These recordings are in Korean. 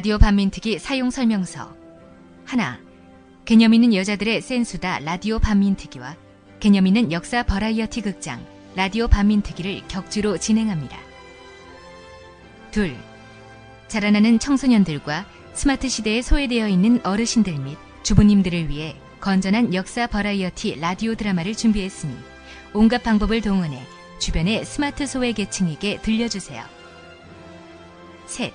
라디오 반민특위 사용 설명서 하나 개념 있는 여자들의 센수다 라디오 반민특위와 개념 있는 역사 버라이어티 극장 라디오 반민특위를 격주로 진행합니다. 둘 자라나는 청소년들과 스마트 시대에 소외되어 있는 어르신들 및 주부님들을 위해 건전한 역사 버라이어티 라디오 드라마를 준비했으니 온갖 방법을 동원해 주변의 스마트 소외 계층에게 들려주세요. 셋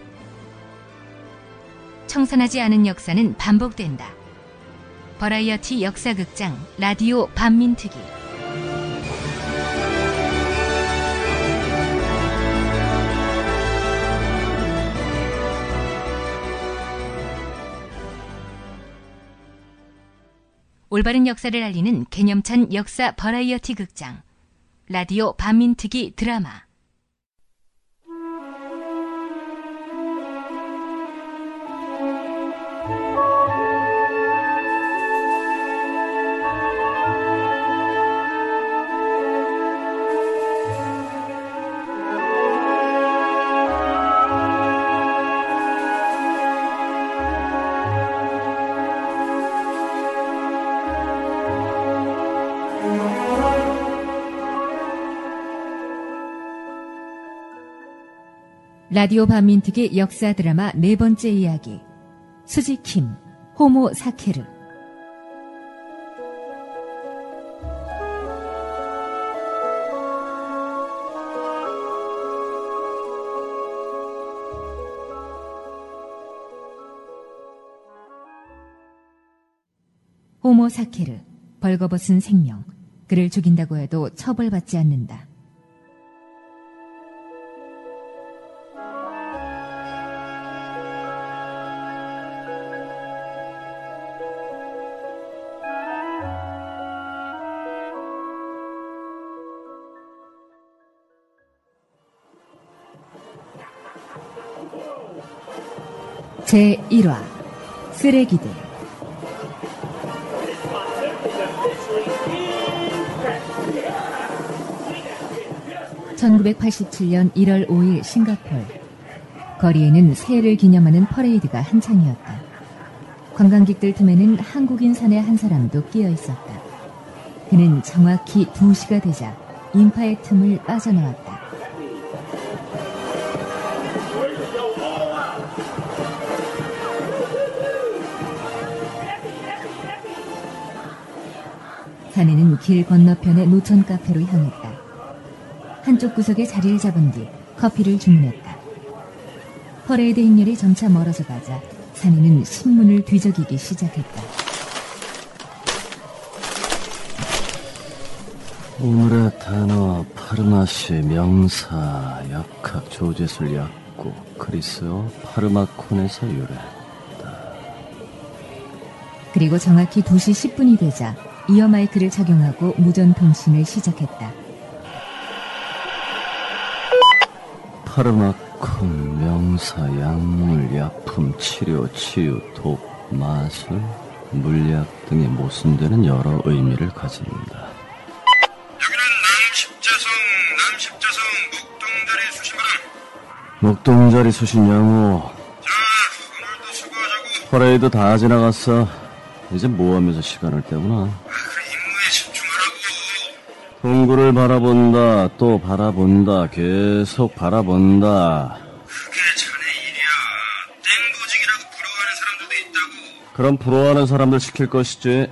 청산하지 않은 역사는 반복된다. 버라이어티 역사극장 라디오 반민특위 올바른 역사를 알리는 개념찬 역사 버라이어티 극장 라디오 반민특위 드라마 라디오 반민특위 역사 드라마 네 번째 이야기. 수지킴 호모 사케르. 호모 사케르 벌거벗은 생명. 그를 죽인다고 해도 처벌받지 않는다. 제1화 쓰레기들 (1987년 1월 5일) 싱가폴 거리에는 새해를 기념하는 퍼레이드가 한창이었다. 관광객들 틈에는 한국인 사내 한 사람도 끼어 있었다. 그는 정확히 2시가 되자 인파의 틈을 빠져나왔다. 사내는 길 건너편의 노천 카페로 향했다. 한쪽 구석에 자리를 잡은 뒤 커피를 주문했다. 퍼레이드 행렬이 점차 멀어져 가자 사내는 신문을 뒤적이기 시작했다. 오늘의 단어 pharmacie 명사 약학 조제술 약국 그리스어 파르마콘에서 유래했다. 그리고 정확히 2시 10분이 되자 이어 마이크를 착용하고 무전 통신을 시작했다. 파르마콘, 명사, 약물, 약품, 치료, 치유, 독, 마술, 물약 등에 모순되는 여러 의미를 가집니다. 여기는 남십자성, 남십자성 목동자리 수신바람. 목동자리 수신 양호. 자, 오늘도 수고하자고. 퍼레이드 다 지나갔어. 이제 뭐 하면서 시간을 때우나? 동굴을 바라본다, 또 바라본다, 계속 바라본다. 그게 자네 일이야. 땡보직이라고 부러워하는 사람들도 있다고. 그럼 부러워하는 사람들 시킬 것이지.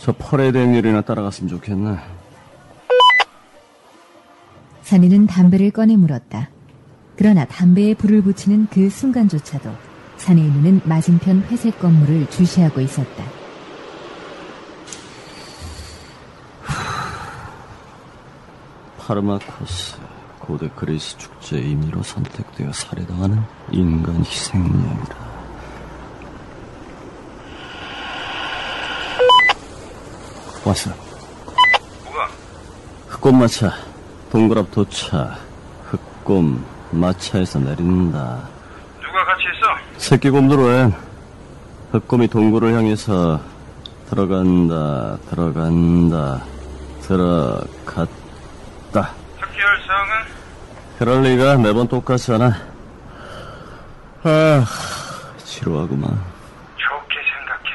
저 퍼레이드 행렬이나 따라갔으면 좋겠네. 산이는 담배를 꺼내 물었다. 그러나 담배에 불을 붙이는 그 순간조차도 산의 눈은 맞은편 회색 건물을 주시하고 있었다. 파르마코스 고대 그리스 축제의 임의로 선택되어 살해당하는 인간 희생양이라. 왔어. 뭐가? 흑곰 마차 동그랍 도차 흑곰 마차에서 내린다. 누가 같이 있어? 새끼 곰들 웬 흑곰이 동굴을 향해서 들어간다 들어간다 들어갔다 특별 사항은? 그럴 리가 매번 똑같잖아 아 지루하구만 좋게 생각해.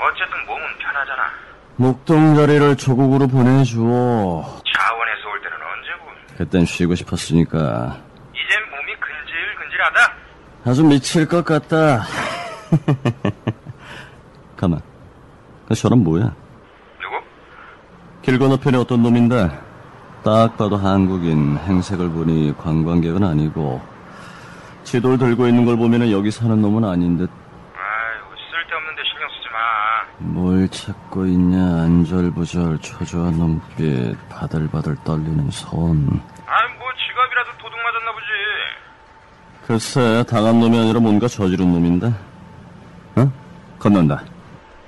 어쨌든 몸은 편하잖아. 목동자리를 조국으로 보내줘 자원에서 올 때는 언제고? 그땐 쉬고 싶었으니까 이젠 몸이 근질근질하다. 아주 미칠 것 같다 가만 그 저런 뭐야 누구? 길 건너편에 어떤 놈인데 딱 봐도 한국인 행색을 보니 관광객은 아니고 지도를 들고 있는 걸 보면 여기 사는 놈은 아닌 듯 아이고 쓸데없는데 신경 쓰지 마. 뭘 찾고 있냐 안절부절 초조한 눈빛 바들바들 떨리는 손 아이 뭐 지갑이라도 도둑 맞았나 보지. 글쎄 당한 놈이 아니라 뭔가 저지른 놈인데 어? 건넌다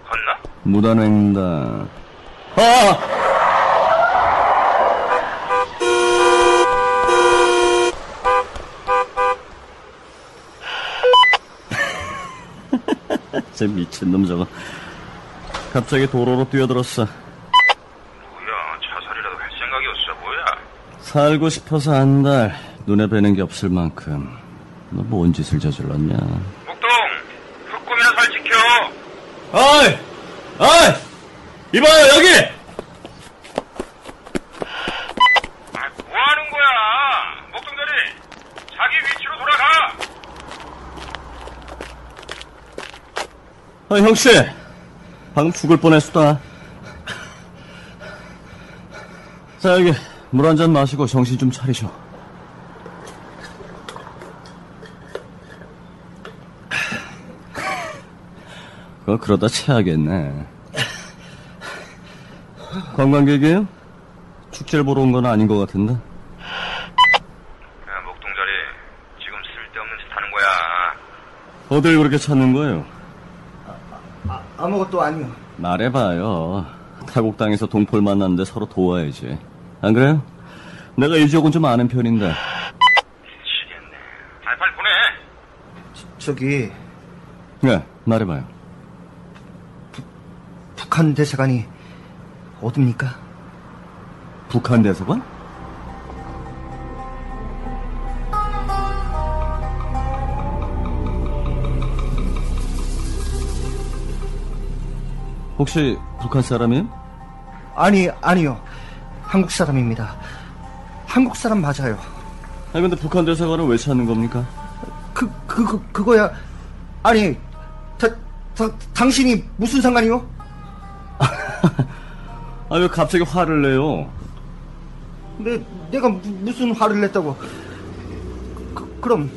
건너? 무단횡단 아! 저 미친놈 저거 갑자기 도로로 뛰어들었어 뭐야 자살이라도 할 생각이었어 뭐야? 살고 싶어서 한 달 눈에 뵈는 게 없을 만큼 너 뭔 짓을 저질렀냐 목동 흑곰이나 잘 지켜. 어이! 어이! 이봐요 여기! 아 뭐 하는 거야? 목동자리 자기 위치로 돌아가. 어, 형씨 방금 죽을 뻔했수다 자 여기 물 한 잔 마시고 정신 좀 차리셔 그거 그러다 체하겠네 관광객이에요? 축제를 보러 온 건 아닌 것 같은데 야 목동자리 지금 쓸데없는 짓 하는 거야. 어딜 그렇게 찾는 거예요? 아무것도 아니요. 말해봐요. 타국당에서 동포를 만났는데 서로 도와야지. 안 그래요? 내가 이 지역은 좀 아는 편인데. 미치겠네. 아 빨리 보내. 저 기 네, 말해봐요. 북한 대사관이 어딥니까? 북한 대사관? 혹시 북한 사람이에요? 아니 아니요. 한국 사람입니다. 한국 사람 맞아요. 아니 근데 북한 대사관을 왜 찾는 겁니까? 그, 그, 그 그거야. 아니, 다, 다, 당신이 무슨 상관이요? 아 왜 갑자기 화를 내요? 내, 내가 무, 무슨 화를 냈다고. 그, 그럼,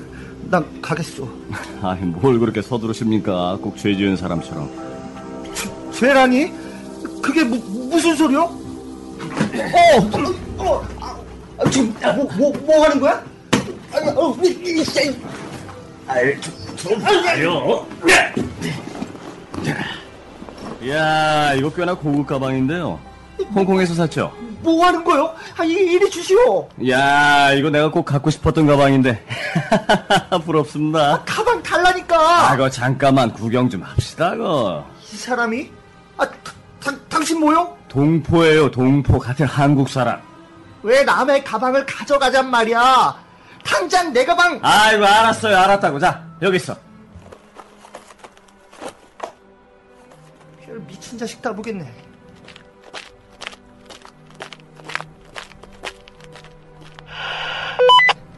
난 가겠소. 아니 뭘 그렇게 서두르십니까? 꼭 죄 지은 사람처럼. 죄라니? 그게 무, 무슨 소리요? 어, 어, 아, 아, 지금 뭐, 뭐, 뭐 하는 거야? 아, 어, 이, 이, 이, 아이, 좀, 아요. 이야, 이거 꽤나 고급 가방인데요. 홍콩에서 샀죠? 뭐 하는 거요? 아, 이, 이리 주시오. 야, 이거 내가 꼭 갖고 싶었던 가방인데. 부럽습니다. 가방 달라니까. 아, 그 잠깐만 구경 좀 합시다, 그거. 이 사람이? 아, 다, 당- 당신 뭐요? 동포예요, 동포. 같은 한국 사람. 왜 남의 가방을 가져가잔 말이야? 당장 내 가방. 아이고, 알았어요, 알았다고. 자, 여기 있어. 별 미친 자식 다 보겠네.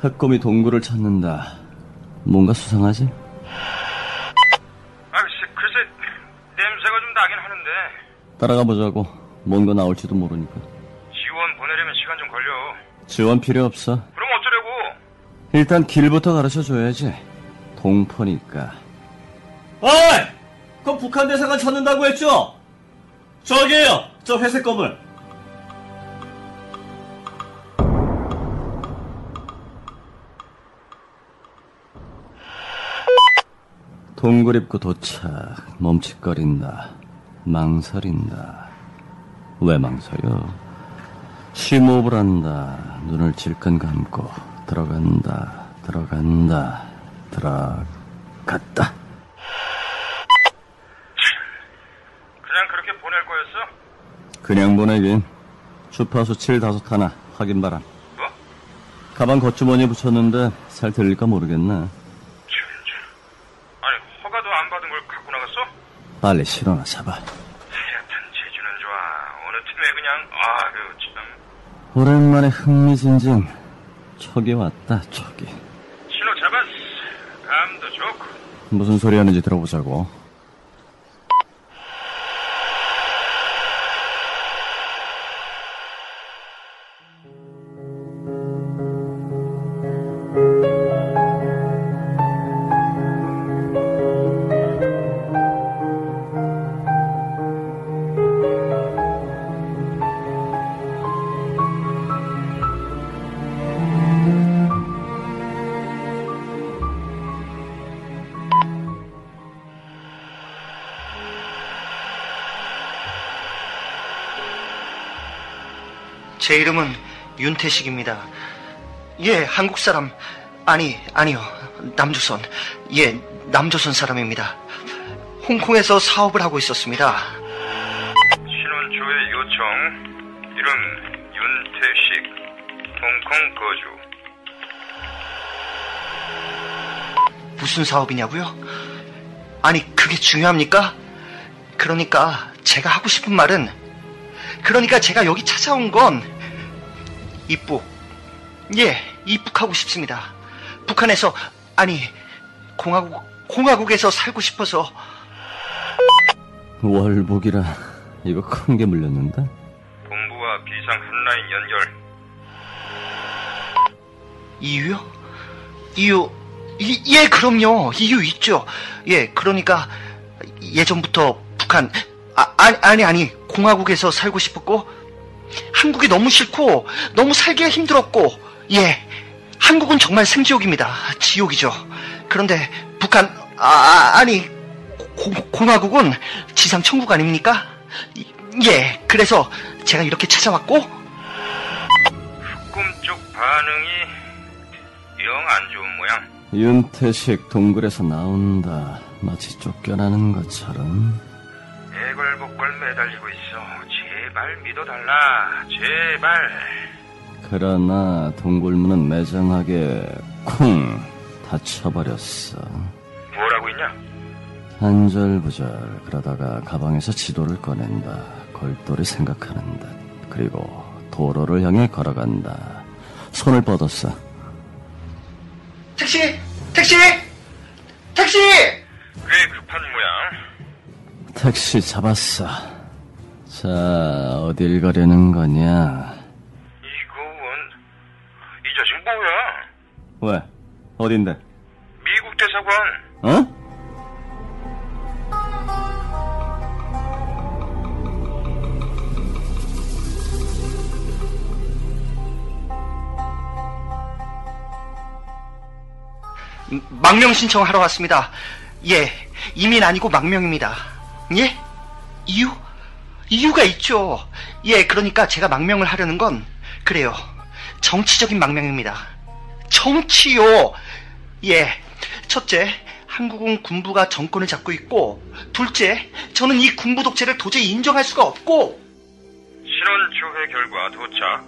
흑곰이 동굴을 찾는다. 뭔가 수상하지? 따라가 보자고. 뭔가 나올지도 모르니까. 지원 보내려면 시간 좀 걸려. 지원 필요 없어. 그럼 어쩌려고? 일단 길부터 가르쳐 줘야지. 동포니까. 어이! 그 북한 대사관 찾는다고 했죠? 저기에요. 저 회색 건물. 동굴 입구 도착. 멈칫거린다. 망설인다. 왜 망설여? 심호흡을 한다. 눈을 질끈 감고 들어간다. 들어간다. 들어갔다. 그냥 그렇게 보낼 거였어? 그냥 보내긴. 주파수 7 다섯 하나 확인 바람. 뭐? 가방 겉주머니에 붙였는데 잘 들릴까 모르겠네. 아니, 허가도 안 받은 걸 갖고 나갔어? 빨리 실어나 잡아. 하여튼 재주는 좋아. 어느 틈에 그냥, 아유, 참. 오랜만에 흥미진진. 척이 왔다, 척이. 신호 잡았어. 감도 좋고. 무슨 소리 하는지 들어보자고. 제 이름은 윤태식입니다. 예, 한국 사람. 아니, 아니요. 남조선. 예, 남조선 사람입니다. 홍콩에서 사업을 하고 있었습니다. 신원 조회 요청. 이름 윤태식. 홍콩 거주. 무슨 사업이냐고요? 아니, 그게 중요합니까? 그러니까 제가 하고 싶은 말은 그러니까 제가 여기 찾아온 건 입국. 예, 입국하고 싶습니다. 북한에서 아니, 공화국 공화국에서 살고 싶어서 월북이라 이거 큰 게 물렸는데? 본부와 비상 한라인 연결. 이유요? 이유, 이- 예, 그럼요. 이유 있죠. 예, 그러니까 예전부터 북한, 아, 아니, 아니, 아니, 공화국에서 살고 싶었고, 한국이 너무 싫고, 너무 살기가 힘들었고, 예, 한국은 정말 생지옥입니다. 지옥이죠. 그런데 북한, 아, 아, 아니, 고- 공화국은 지상 천국 아닙니까? 이- 예, 그래서 제가 이렇게 찾아왔고, 꿈쪽 반응이 영 안 좋은 모양. 윤태식 동굴에서 나온다. 마치 쫓겨나는 것처럼. 애걸복걸 매달리고 있어. 제발 믿어달라. 제발. 그러나 동굴문은 매정하게 쿵 닫혀버렸어. 뭐라고 있냐? 안절부절 그러다가 가방에서 지도를 꺼낸다. 골똘히 생각하는 듯. 그리고 도로를 향해 걸어간다. 손을 뻗었어. 택시! 택시! 택시! 꽤 급한 모양. 택시 잡았어. 자, 어딜 가려는 거냐? 이거원. 이 자식 뭐야? 왜? 어딘데? 미국 대사관. 어? 음, 망명 신청하러 왔습니다. 예, 이민 아니고 망명입니다. 예? 이유? 이유가 있죠. 예, 그러니까 제가 망명을 하려는 건 그래요. 정치적인 망명입니다. 정치요. 예. 첫째, 한국은 군부가 정권을 잡고 있고, 둘째, 저는 이 군부 독재를 도저히 인정할 수가 없고, 신원 조회 결과 도착.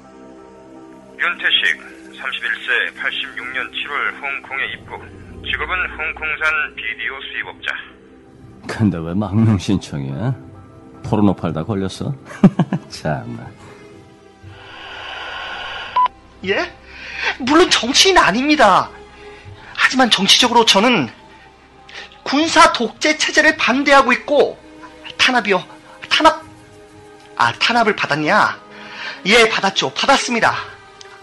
윤태식, 31세, 86년 7월 홍콩에 입국. 직업은 홍콩산 비디오 수입업자. 근데 왜 망명 신청이야? 포르노 팔다 걸렸어? 참나. 예? 물론 정치인 아닙니다. 하지만 정치적으로 저는 군사 독재 체제를 반대하고 있고 탄압이요. 탄압. 아, 탄압을 받았냐? 예, 받았죠. 받았습니다.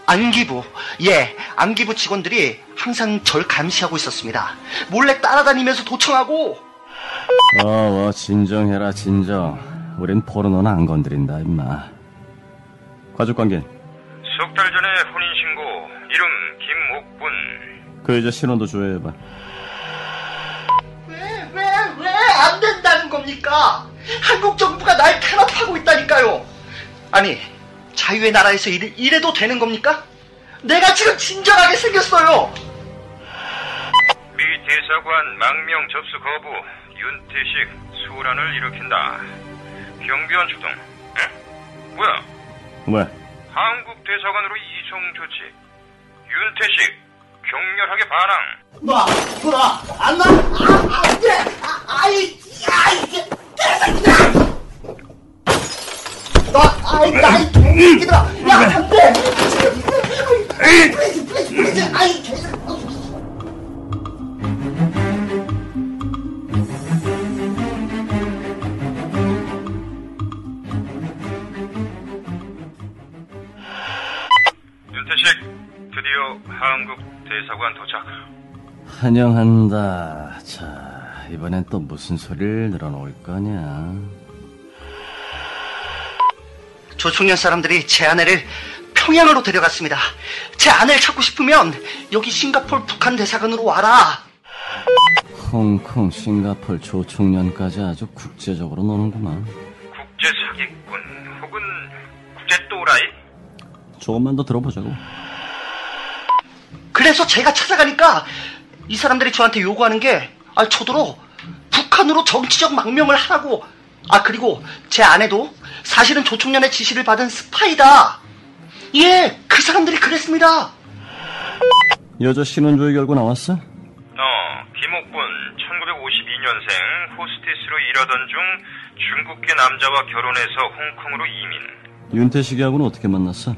안기부, 예, 안기부 직원들이 항상 절 감시하고 있었습니다. 몰래 따라다니면서 도청하고 어, 어, 진정해라, 진정. 우린 포르노는 안 건드린다, 임마. 가족관계. 석 달 전에 혼인신고, 이름 김옥분. 그 여자 신원도 조회해봐. 왜, 왜, 왜 안 된다는 겁니까? 한국 정부가 날 탄압하고 있다니까요. 아니, 자유의 나라에서 이래, 이래도 되는 겁니까? 내가 지금 진정하게 생겼어요. 미 대사관 망명 접수 거부, 윤태식 소란을 일으킨다. 경비원 출동. 에? 뭐야? 왜? 한국 대사관으로 이송 조치. 윤태식 격렬하게 반항. 놔, 놔, 안 놔, 아, 안 돼, 아, 아이, 야, 이게, 개새끼야! 놔, 아이, 나, 이 개새끼들아, 야, 안 돼! 아이, please, please, please, 아이, 개새끼. 윤태식 드디어 한국 대사관 도착. 환영한다. 자, 이번엔 또 무슨 소리를 늘어놓을 거냐? 조총련 사람들이 제 아내를 평양으로 데려갔습니다. 제 아내를 찾고 싶으면 여기 싱가폴 북한 대사관으로 와라. 홍콩, 싱가폴, 조총련까지 아주 국제적으로 노는구만. 국제 사기꾼 혹은 국제 또라이? 조금만 더 들어보자고. 그래서 제가 찾아가니까 이 사람들이 저한테 요구하는 게 아, 저더러 북한으로 정치적 망명을 하라고. 아, 그리고 제 아내도 사실은 조총련의 지시를 받은 스파이다. 예, 그 사람들이 그랬습니다. 여자 신원조회 결과 나왔어? 어, 김옥분 1952년생 호스티스로 일하던 중 중국계 남자와 결혼해서 홍콩으로 이민. 윤태식이하고는 어떻게 만났어?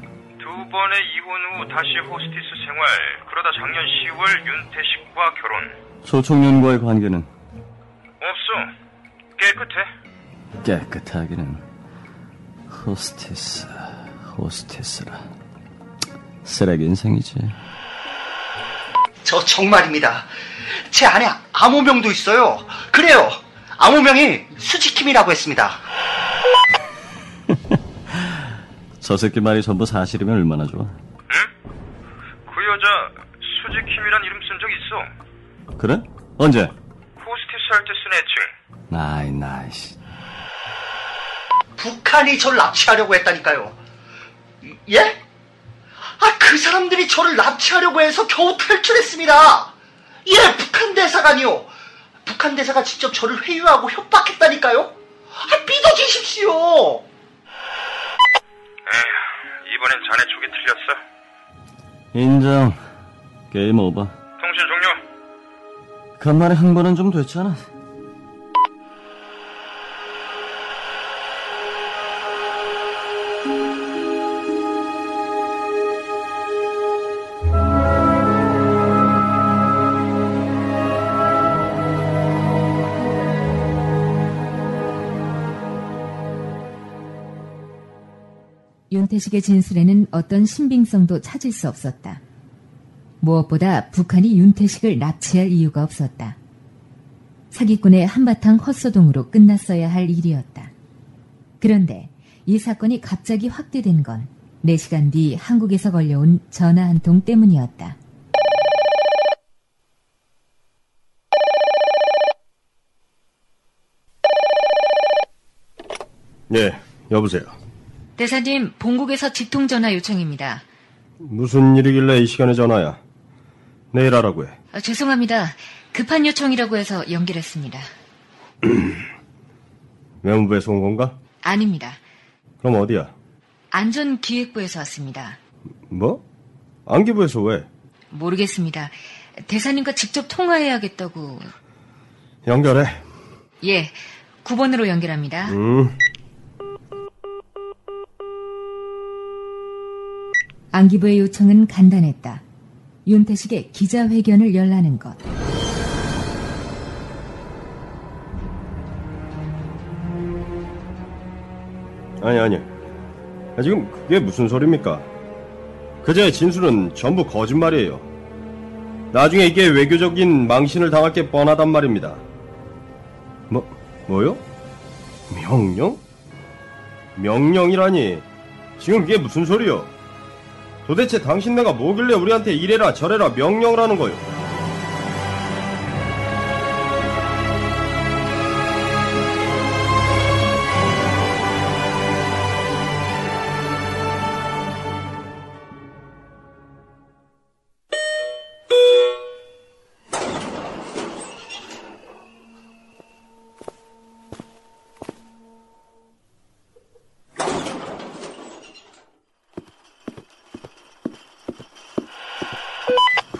두 번의 이혼 후 다시 호스티스 생활. 그러다 작년 10월 윤태식과 결혼. 조총련과의 관계는? 없어. 깨끗해. 깨끗하기는. 호스티스, 호스티스라. 쓰레기 인생이지. 저 정말입니다. 제 아내 암호명도 있어요. 그래요. 암호명이 수지킴이라고 했습니다. 저 새끼 말이 전부 사실이면 얼마나 좋아. 응? 그 여자 수지킴이란 이름 쓴 적 있어. 그래? 언제? 호스티스 할 때 쓴 애칭. 나이, 나이씨. 북한이 저를 납치하려고 했다니까요. 예? 아, 그 사람들이 저를 납치하려고 해서 겨우 탈출했습니다. 예, 북한 대사관이요. 북한 대사가 직접 저를 회유하고 협박했다니까요. 아, 믿어주십시오. 에휴, 이번엔 자네 쪽이 틀렸어. 인정. 게임 오버. 통신 종료. 간만에 흥분은 좀 됐잖아. 윤태식의 진술에는 어떤 신빙성도 찾을 수 없었다. 무엇보다 북한이 윤태식을 납치할 이유가 없었다. 사기꾼의 한바탕 헛소동으로 끝났어야 할 일이었다. 그런데 이 사건이 갑자기 확대된 건 4시간 뒤 한국에서 걸려온 전화 한 통 때문이었다. 예, 여보세요. 대사님, 본국에서 직통전화 요청입니다. 무슨 일이길래 이 시간에 전화야? 내일 하라고 해. 아, 죄송합니다. 급한 요청이라고 해서 연결했습니다. 외무부에서 온 건가? 아닙니다. 그럼 어디야? 안전기획부에서 왔습니다. 뭐? 안기부에서 왜? 모르겠습니다. 대사님과 직접 통화해야겠다고. 연결해. 예, 9번으로 연결합니다. 음. 안기부의 요청은 간단했다. 윤태식의 기자회견을 열라는 것. 아니 아니. 아, 지금 그게 무슨 소리입니까? 그제 진술은 전부 거짓말이에요. 나중에 이게 외교적인 망신을 당할 게 뻔하단 말입니다. 뭐 뭐요? 명령? 명령이라니. 지금 그게 무슨 소리요? 도대체 당신네가 뭐길래 우리한테 이래라 저래라 명령을 하는 거요?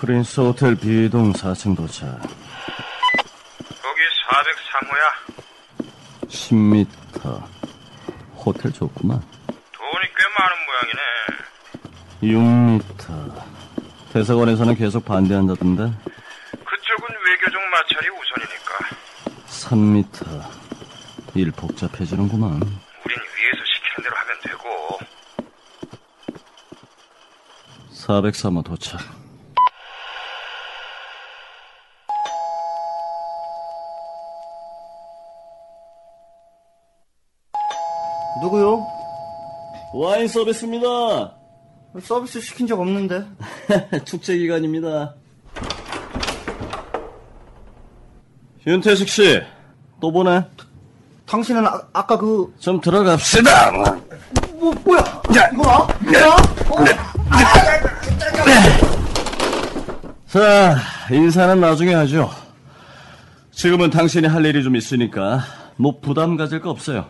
프린스 호텔 B동 4층 도착. 거기 403호야. 10m. 호텔 좋구만. 돈이 꽤 많은 모양이네. 6m. 대사관에서는 계속 반대한다던데. 그쪽은 외교적 마찰이 우선이니까. 3m. 일 복잡해지는구만. 우린 위에서 시키는 대로 하면 되고. 403호 도착. 누구요? 와인 서비스입니다. 서비스 시킨 적 없는데. 축제 기간입니다. 윤태식 씨, 또 보네. 당신은 아, 아까 그, 좀 들어갑시다. 뭐, 뭐야? 야, 이거 나? 야? 어? 자, 인사는 나중에 하죠. 지금은 당신이 할 일이 좀 있으니까 뭐 부담 가질 거 없어요.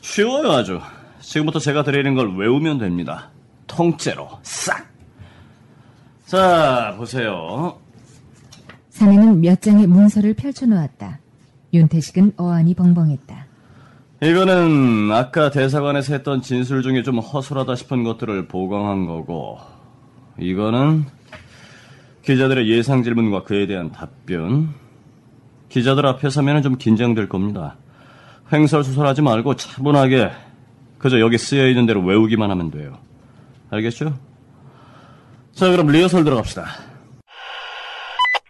쉬워요 아주. 지금부터 제가 드리는 걸 외우면 됩니다. 통째로 싹. 자, 보세요. 사내는 몇 장의 문서를 펼쳐놓았다. 윤태식은 어안이 벙벙했다. 이거는 아까 대사관에서 했던 진술 중에 좀 허술하다 싶은 것들을 보강한 거고, 이거는 기자들의 예상 질문과 그에 대한 답변. 기자들 앞에 서면 좀 긴장될 겁니다. 횡설수설하지 말고 차분하게 그저 여기 쓰여 있는 대로 외우기만 하면 돼요. 알겠죠? 자, 그럼 리허설 들어갑시다.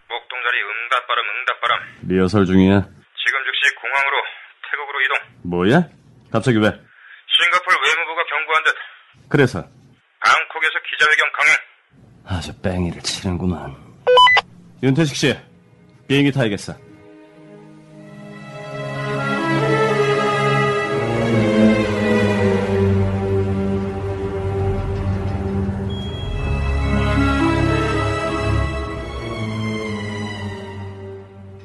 목동자리 응답바람 응답바람. 리허설 중이야. 지금 즉시 공항으로 태국으로 이동. 뭐야? 갑자기 왜? 싱가포르 외무부가 경고한 듯 그래서 방콕에서 기자회견 강행. 아주 뺑이를 치는구만. 윤태식 씨, 비행기 타야겠어.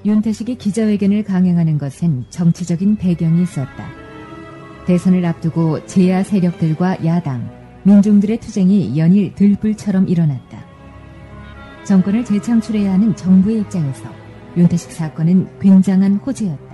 윤태식이 기자회견을 강행하는 것엔 정치적인 배경이 있었다. 대선을 앞두고 제야 세력들과 야당, 민중들의 투쟁이 연일 들불처럼 일어났다. 정권을 재창출해야 하는 정부의 입장에서 윤태식 사건은 굉장한 호재였다.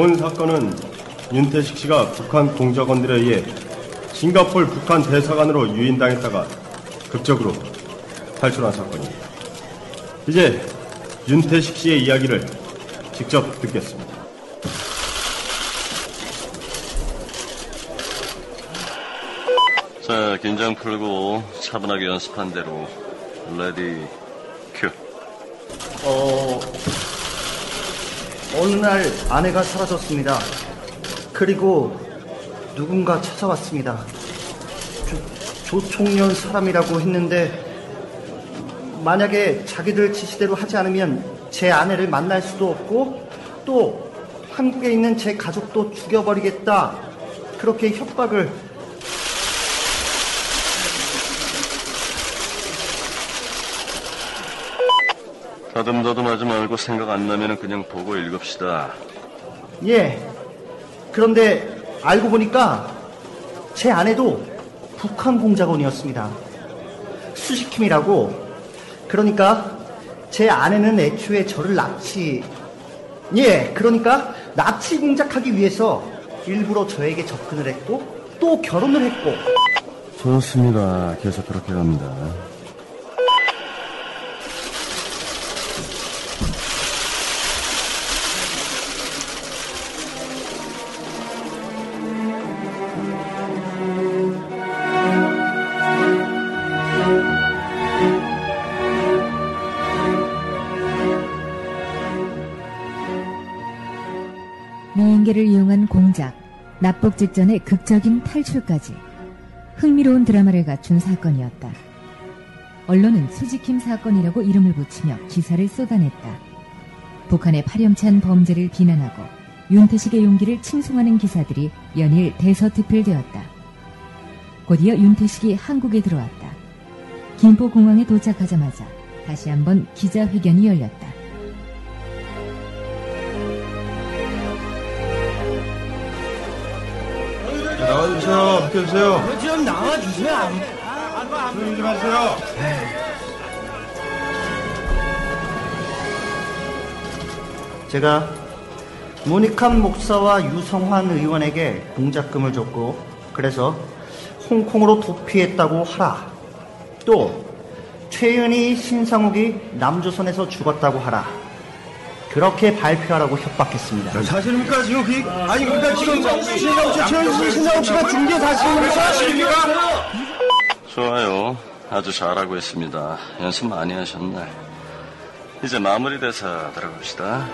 본 사건은 윤태식 씨가 북한 공작원들에 의해 싱가폴 북한 대사관으로 유인당했다가 극적으로 탈출한 사건입니다. 이제 윤태식 씨의 이야기를 직접 듣겠습니다. 자, 긴장 풀고 차분하게 연습한 대로 ready cue. 어, 어느 날 아내가 사라졌습니다. 그리고 누군가 찾아왔습니다. 조, 조총련 사람이라고 했는데, 만약에 자기들 지시대로 하지 않으면 제 아내를 만날 수도 없고, 또 한국에 있는 제 가족도 죽여버리겠다. 그렇게 협박을 더듬더듬하지 말고 생각 안 나면 그냥 보고 읽읍시다. 예. 그런데 알고 보니까 제 아내도 북한 공작원이었습니다. 수식킴이라고. 그러니까 제 아내는 애초에 저를 납치, 예, 그러니까 납치 공작하기 위해서 일부러 저에게 접근을 했고, 또 결혼을 했고, 좋습니다. 계속 그렇게 갑니다. 납북 직전의 극적인 탈출까지 흥미로운 드라마를 갖춘 사건이었다. 언론은 수지킴 사건이라고 이름을 붙이며 기사를 쏟아냈다. 북한의 파렴치한 범죄를 비난하고 윤태식의 용기를 칭송하는 기사들이 연일 대서특필되었다. 곧이어 윤태식이 한국에 들어왔다. 김포공항에 도착하자마자 다시 한번 기자회견이 열렸다. 나와주세요. 비켜주세요. 좀 나와주세요. 조용히 좀 하세요. 제가 모니칸 목사와 유성환 의원에게 공작금을 줬고 그래서 홍콩으로 도피했다고 하라. 또 최은희 신상욱이 남조선에서 죽었다고 하라. 그렇게 발표하라고 협박했습니다. 사실입니까 지금 그 아니 그러니까 지금 신상욱 씨, 최현수 신상욱 씨가 중계 사실입니까? 사실입니까? 좋아요. 아주 잘하고 있습니다. 연습 많이 하셨네. 이제 마무리 대사 들어갑시다.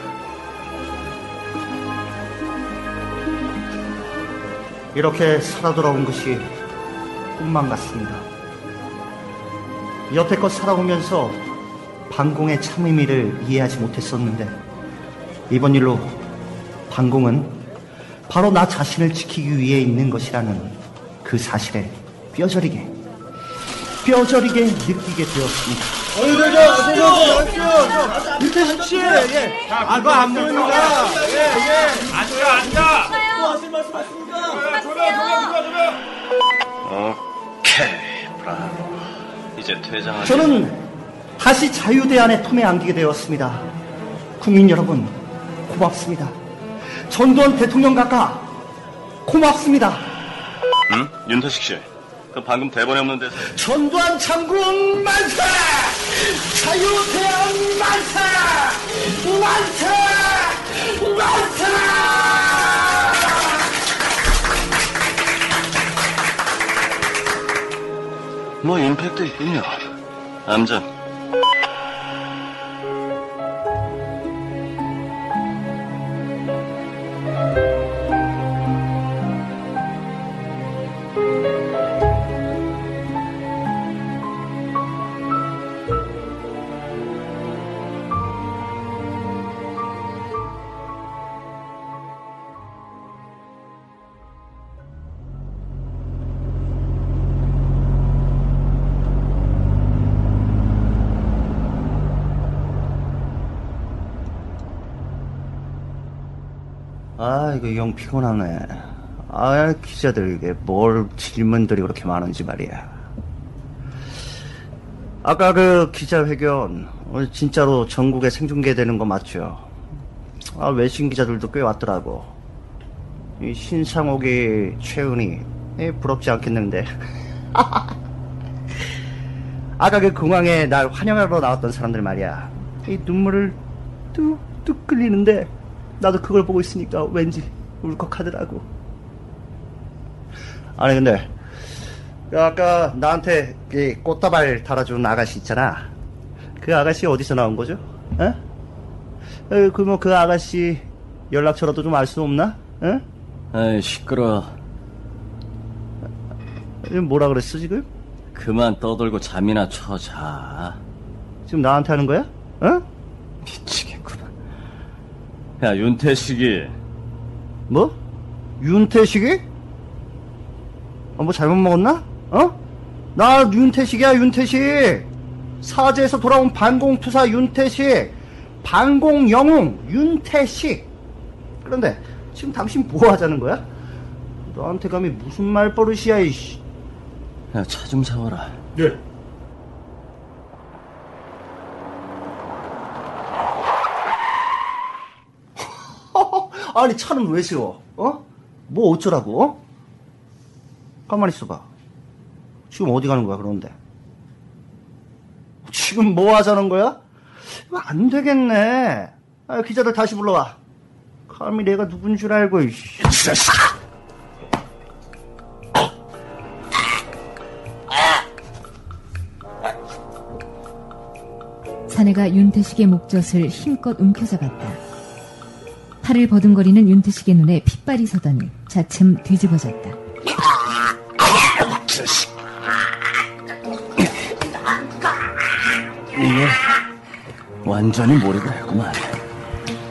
이렇게 살아 돌아온 것이 꿈만 같습니다. 여태껏 살아오면서 반공의 참 의미를 이해하지 못했었는데 이번 일로 반공은 바로 나 자신을 지키기 위해 있는 것이라는 그 사실에 뼈저리게 뼈저리게 느끼게 되었습니다. 어이 저저 저저 저저 윤태식 씨, 예. 아 그거 안 보입니다. 예 예. 앉아, 앉아! 오케이, 브라보. 이제 퇴장하자. 저는 다시 자유대안의 품에 안기게 되었습니다. 국민 여러분, 고맙습니다. 전두환 대통령 각하, 고맙습니다. 응? 윤태식 씨. 그 방금 대본에 없는 데서 전두환 장군 만세! 자유대안 만세! 만세! 만세! 뭐 임팩트 있군요. 암전. 아, 이거 영 피곤하네. 아, 기자들 이게 뭘 질문들이 그렇게 많은지 말이야. 아까 그 기자회견 오늘 진짜로 전국에 생중계되는 거 맞죠? 아, 외신 기자들도 꽤 왔더라고. 이 신상옥이 최은희 에, 부럽지 않겠는데. 아까 그 공항에 날 환영하러 나왔던 사람들 말이야. 이 눈물을 뚝뚝 끌리는데 나도 그걸 보고 있으니까 왠지 울컥하더라고. 아니 근데 그 아까 나한테 이 꽃다발 달아준 아가씨 있잖아. 그 아가씨 어디서 나온 거죠? 에? 그뭐 그 아가씨 연락처라도 좀 알 수 없나? 에? 아이, 시끄러. 뭐라 그랬어 지금? 그만 떠들고 잠이나 쳐 자. 지금 나한테 하는 거야? 어? 미치겠구나. 야, 윤태식이 뭐? 윤태식이? 어, 뭐 잘못 먹었나? 어? 나 윤태식이야 윤태식 사제에서 돌아온 반공투사 윤태식 반공영웅 윤태식 그런데 지금 당신 뭐 하자는 거야? 너한테 감히 무슨 말버릇이야 이씨 야, 차 좀 사와라. 예. 아니 차는 왜 세워? 어? 뭐 어쩌라고? 어? 가만히 있어봐. 지금 어디 가는 거야 그런데? 지금 뭐 하자는 거야? 안 되겠네. 아, 기자들 다시 불러와. 감히 내가 누군 줄 알고. 이씨. 사내가 윤태식의 목젖을 힘껏 움켜잡았다. 팔을 버둥거리는 윤태식의 눈에 핏발이 서더니 차츰 뒤집어졌다. 이게 완전히 몰입을 했구만.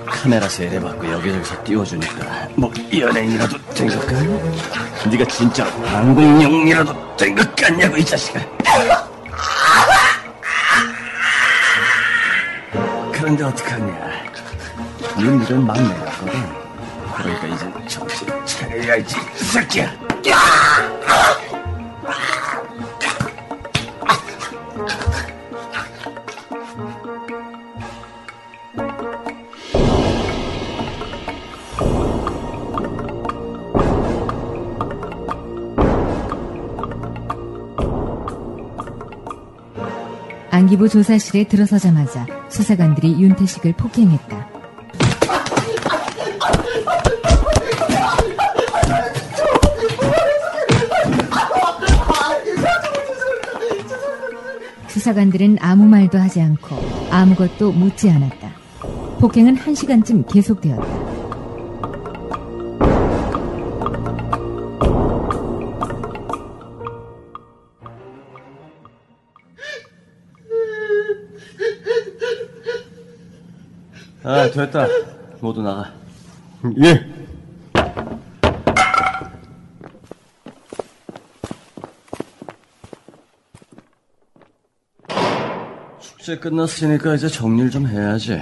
카메라 세례받고 여기저기서 띄워주니까 뭐 연예인이라도 된것 같냐? 네가 진짜 방공용이라도 된 것 같냐고 이 자식아. 그런데 어떡하냐? 네 일은 막 내렸거든. 그러니까 이제 정신 차려야지, 이 새끼야. 안기부 조사실에 들어서자마자 수사관들이 윤태식을 폭행했다. 수사관들은 아무 말도 하지 않고 아무것도 묻지 않았다. 폭행은 한 시간쯤 계속되었다. 아, 됐다. 모두 나가. 예. 축제 끝났으니까 이제 정리를 좀 해야지.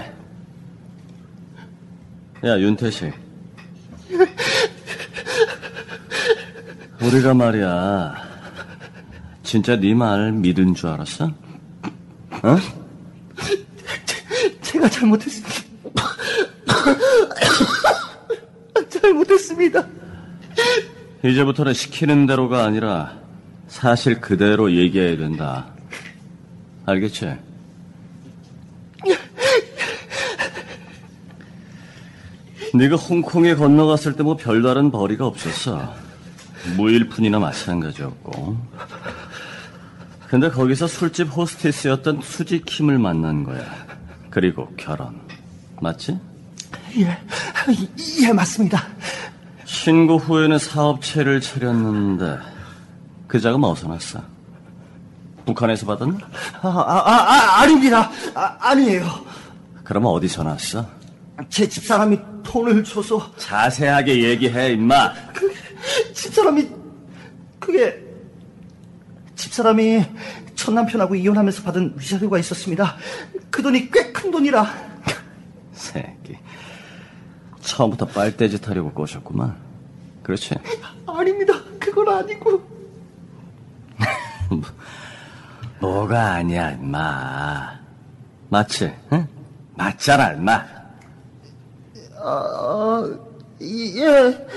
야, 윤태식. 우리가 말이야. 진짜 네 말 믿은 줄 알았어? 어? 제가 잘못했습니다. 잘못했습니다. 이제부터는 시키는 대로가 아니라 사실 그대로 얘기해야 된다. 알겠지? 네가 홍콩에 건너갔을 때 뭐 별다른 벌이가 없었어. 무일푼이나 마찬가지였고. 근데 거기서 술집 호스테스였던 수지 킴을 만난 거야. 그리고 결혼. 맞지? 예, 예, 맞습니다. 신고 후에는 사업체를 차렸는데 그 자금 어디서 났어? 북한에서 받았나? 아, 아, 아, 아 아닙니다. 아, 아니에요. 그럼 어디서 났어? 제 집사람이 돈을 줘서 자세하게 얘기해 임마 집사람이 그게 집사람이 첫 남편하고 이혼하면서 받은 위자료가 있었습니다. 그 돈이 꽤 큰 돈이라 새끼 처음부터 빨대짓 하려고 꼬셨구만 그렇지? 아닙니다. 그건 아니고 뭐가 아니야 임마 맞지? 응? 맞잖아 임마 아, 예.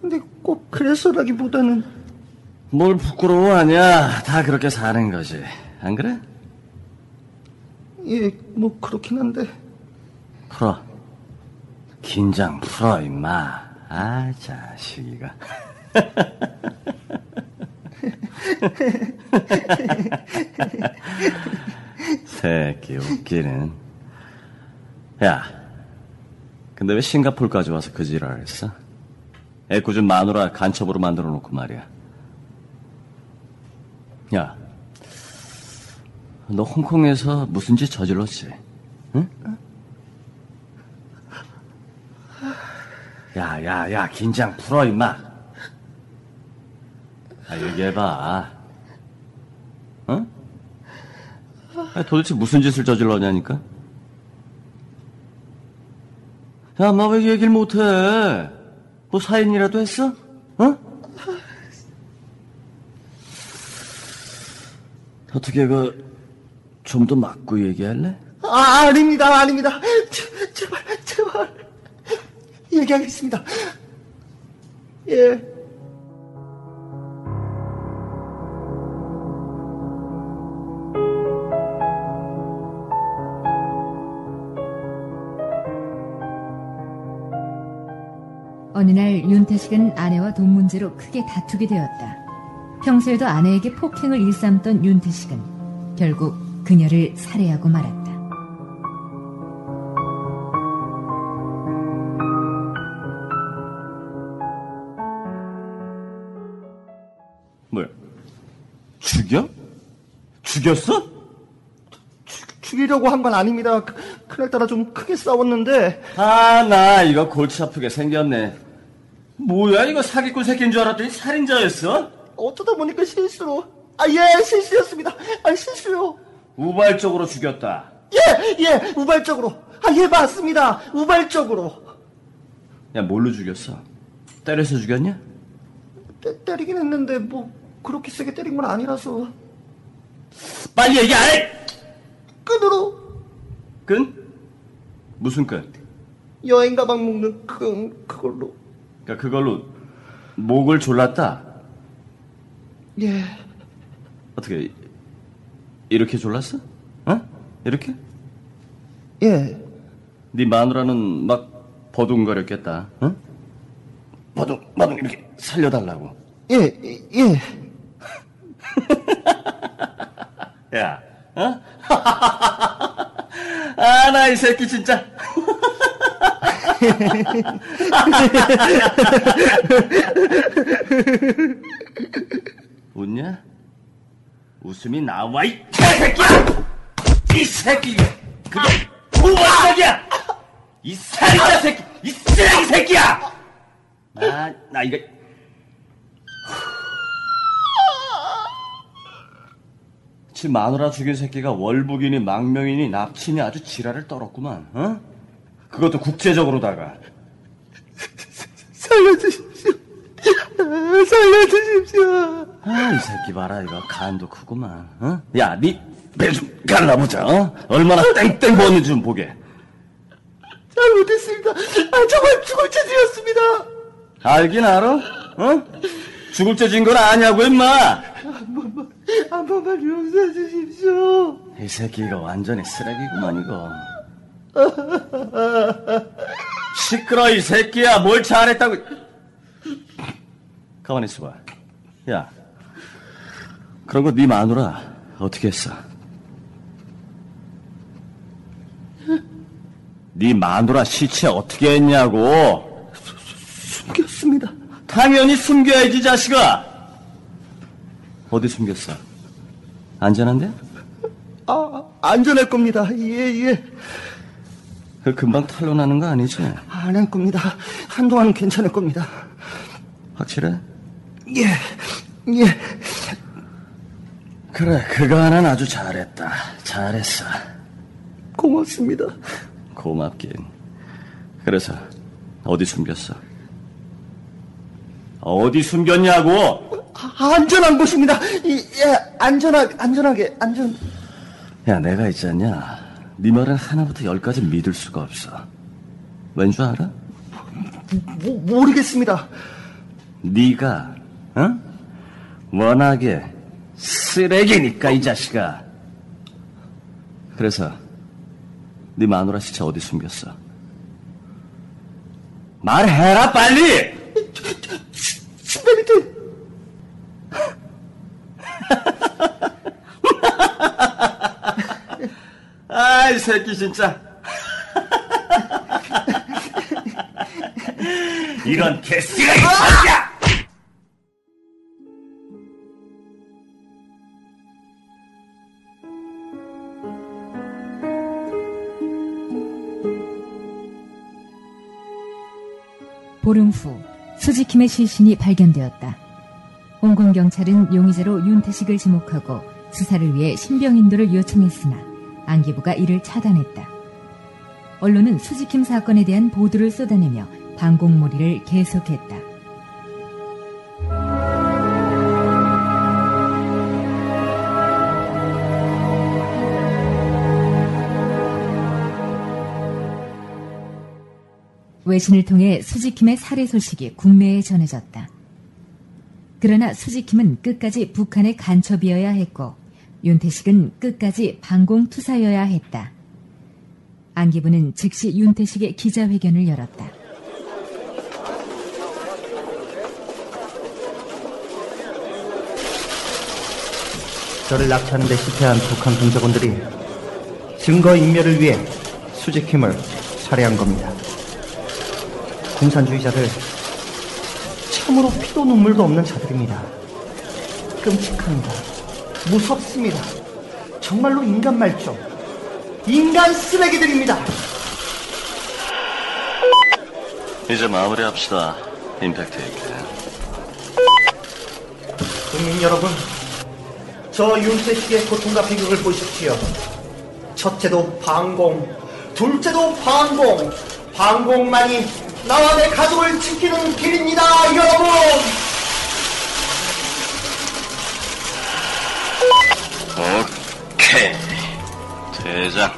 근데 꼭 그래서라기보다는 뭘 부끄러워하냐. 다 그렇게 사는 거지. 안 그래? 예, 뭐 그렇긴 한데. 풀어. 긴장 풀어 임마. 아 자식이가. 새끼 웃기는. 야 근데 왜 싱가폴까지 와서 그 지랄 했어? 애꿎은 마누라 간첩으로 만들어 놓고 말이야 야 너 홍콩에서 무슨 짓 저질렀지? 응? 야, 야, 야, 긴장 풀어, 임마. 아, 얘기해봐. 어? 아, 도대체 무슨 짓을 저질렀냐니까? 야, 엄마 왜 얘기를 못해? 뭐 사인이라도 했어? 어? 어떻게 그, 좀 더 맞고 얘기할래? 아, 아닙니다, 아닙니다. 제, 제발, 제발. 얘기하겠습니다. 예. 어느 날 윤태식은 아내와 돈 문제로 크게 다투게 되었다. 평소에도 아내에게 폭행을 일삼던 윤태식은 결국 그녀를 살해하고 말았다. 뭐야? 죽여? 죽였어? 죽이려고 한 건 아닙니다. 그, 그날따라 좀 크게 싸웠는데 아, 나 이거 골치 아프게 생겼네. 뭐야, 이거 사기꾼 새끼인 줄 알았더니 살인자였어? 어쩌다 보니까 실수로 아예 실수였습니다. 아 실수요. 우발적으로 죽였다. 예 예, 우발적으로 아 예 맞습니다. 우발적으로 야, 뭘로 죽였어? 때려서 죽였냐? 때, 때리긴 했는데 뭐 그렇게 세게 때린 건 아니라서 빨리 얘기 안 해! 끈으로 끈? 무슨 끈? 여행 가방 묶는 끈 그걸로 그러니까 그걸로 목을 졸랐다. 예 어떻게 이렇게 졸랐어? 어? 이렇게? 예. 네 마누라는 막 버둥거렸겠다. 응? 버둥 버둥 이렇게 살려달라고. 예, 예. 야, 어? 아, 나 이 새끼 진짜. 웃냐? 웃음이 나와, 이 개새끼야! 이 새끼! 그게 고발적이야! 이 살인자 새끼! 이 쓰레기 새끼야! 나, 나 이거. 지 마누라 죽인 새끼가 월북이니 망명이니 납치니 아주 지랄을 떨었구만, 어? 그것도 국제적으로다가. 살려주십시오. 살려주십시오. 아, 이 새끼 봐라, 이거. 간도 크구만, 어? 야, 니 배좀 갈라보자, 어? 얼마나 땡땡 버는지 좀 보게. 잘못했습니다. 아, 정말 죽을 죄지었습니다. 알긴 알아? 어? 죽을 죄진 건 아냐고, 임마! 한 번만, 한 번만 용서해 주십시오. 이 새끼 이거 완전히 쓰레기구만, 이거. 시끄러, 이 새끼야. 뭘 잘했다고. 가만히 있어봐. 야, 그런 거 네 마누라 어떻게 했어? 네 마누라 시체 어떻게 했냐고. 숨겼습니다. 당연히 숨겨야지, 자식아. 어디 숨겼어? 안전한데? 아, 안전할 겁니다. 예, 예. 그 금방 탄로나는 거 아니지? 안 할 겁니다. 한동안은 괜찮을 겁니다. 확실해? 예, 예. 그래, 그거 하나는 아주 잘했다. 잘했어. 고맙습니다. 고맙긴. 그래서 어디 숨겼어? 어디 숨겼냐고? 아, 안전한 곳입니다. 이, 예, 안전하게, 안전하게, 안전. 야, 내가 있지 않냐? 네 말은 하나부터 열까지 믿을 수가 없어. 왠 줄 알아? 모, 모르겠습니다. 네가 어? 워낙에 쓰레기니까 이 자식아. 그래서 네 마누라 시체 어디 숨겼어? 말해라 빨리! 침대 밑에. 아이 새끼 진짜. 이런 개쓰레기 새끼야! 보름 후 수지킴의 시신이 발견되었다. 홍콩 경찰은 용의자로 윤태식을 지목하고 수사를 위해 신병인도를 요청했으나 안기부가 이를 차단했다. 언론은 수지킴 사건에 대한 보도를 쏟아내며 방공몰이를 계속했다. 외신을 통해 수지킴의 살해 소식이 국내에 전해졌다. 그러나 수지킴은 끝까지 북한의 간첩이어야 했고 윤태식은 끝까지 반공투사여야 했다. 안기부는 즉시 윤태식의 기자회견을 열었다. 저를 납치하는 데 실패한 북한 공작원들이 증거 인멸을 위해 수직힘을 살해한 겁니다. 공산주의자들 참으로 피도 눈물도 없는 자들입니다. 끔찍합니다. 무섭습니다. 정말로 인간 말종, 인간 쓰레기들입니다. 이제 마무리합시다. 임팩트 있게. 국민 여러분, 저 윤태식의 고통과 비극을 보십시오. 첫째도 반공, 둘째도 반공, 반공만이 나와 내 가족을 지키는 길입니다, 여러분! 오케이. 대장,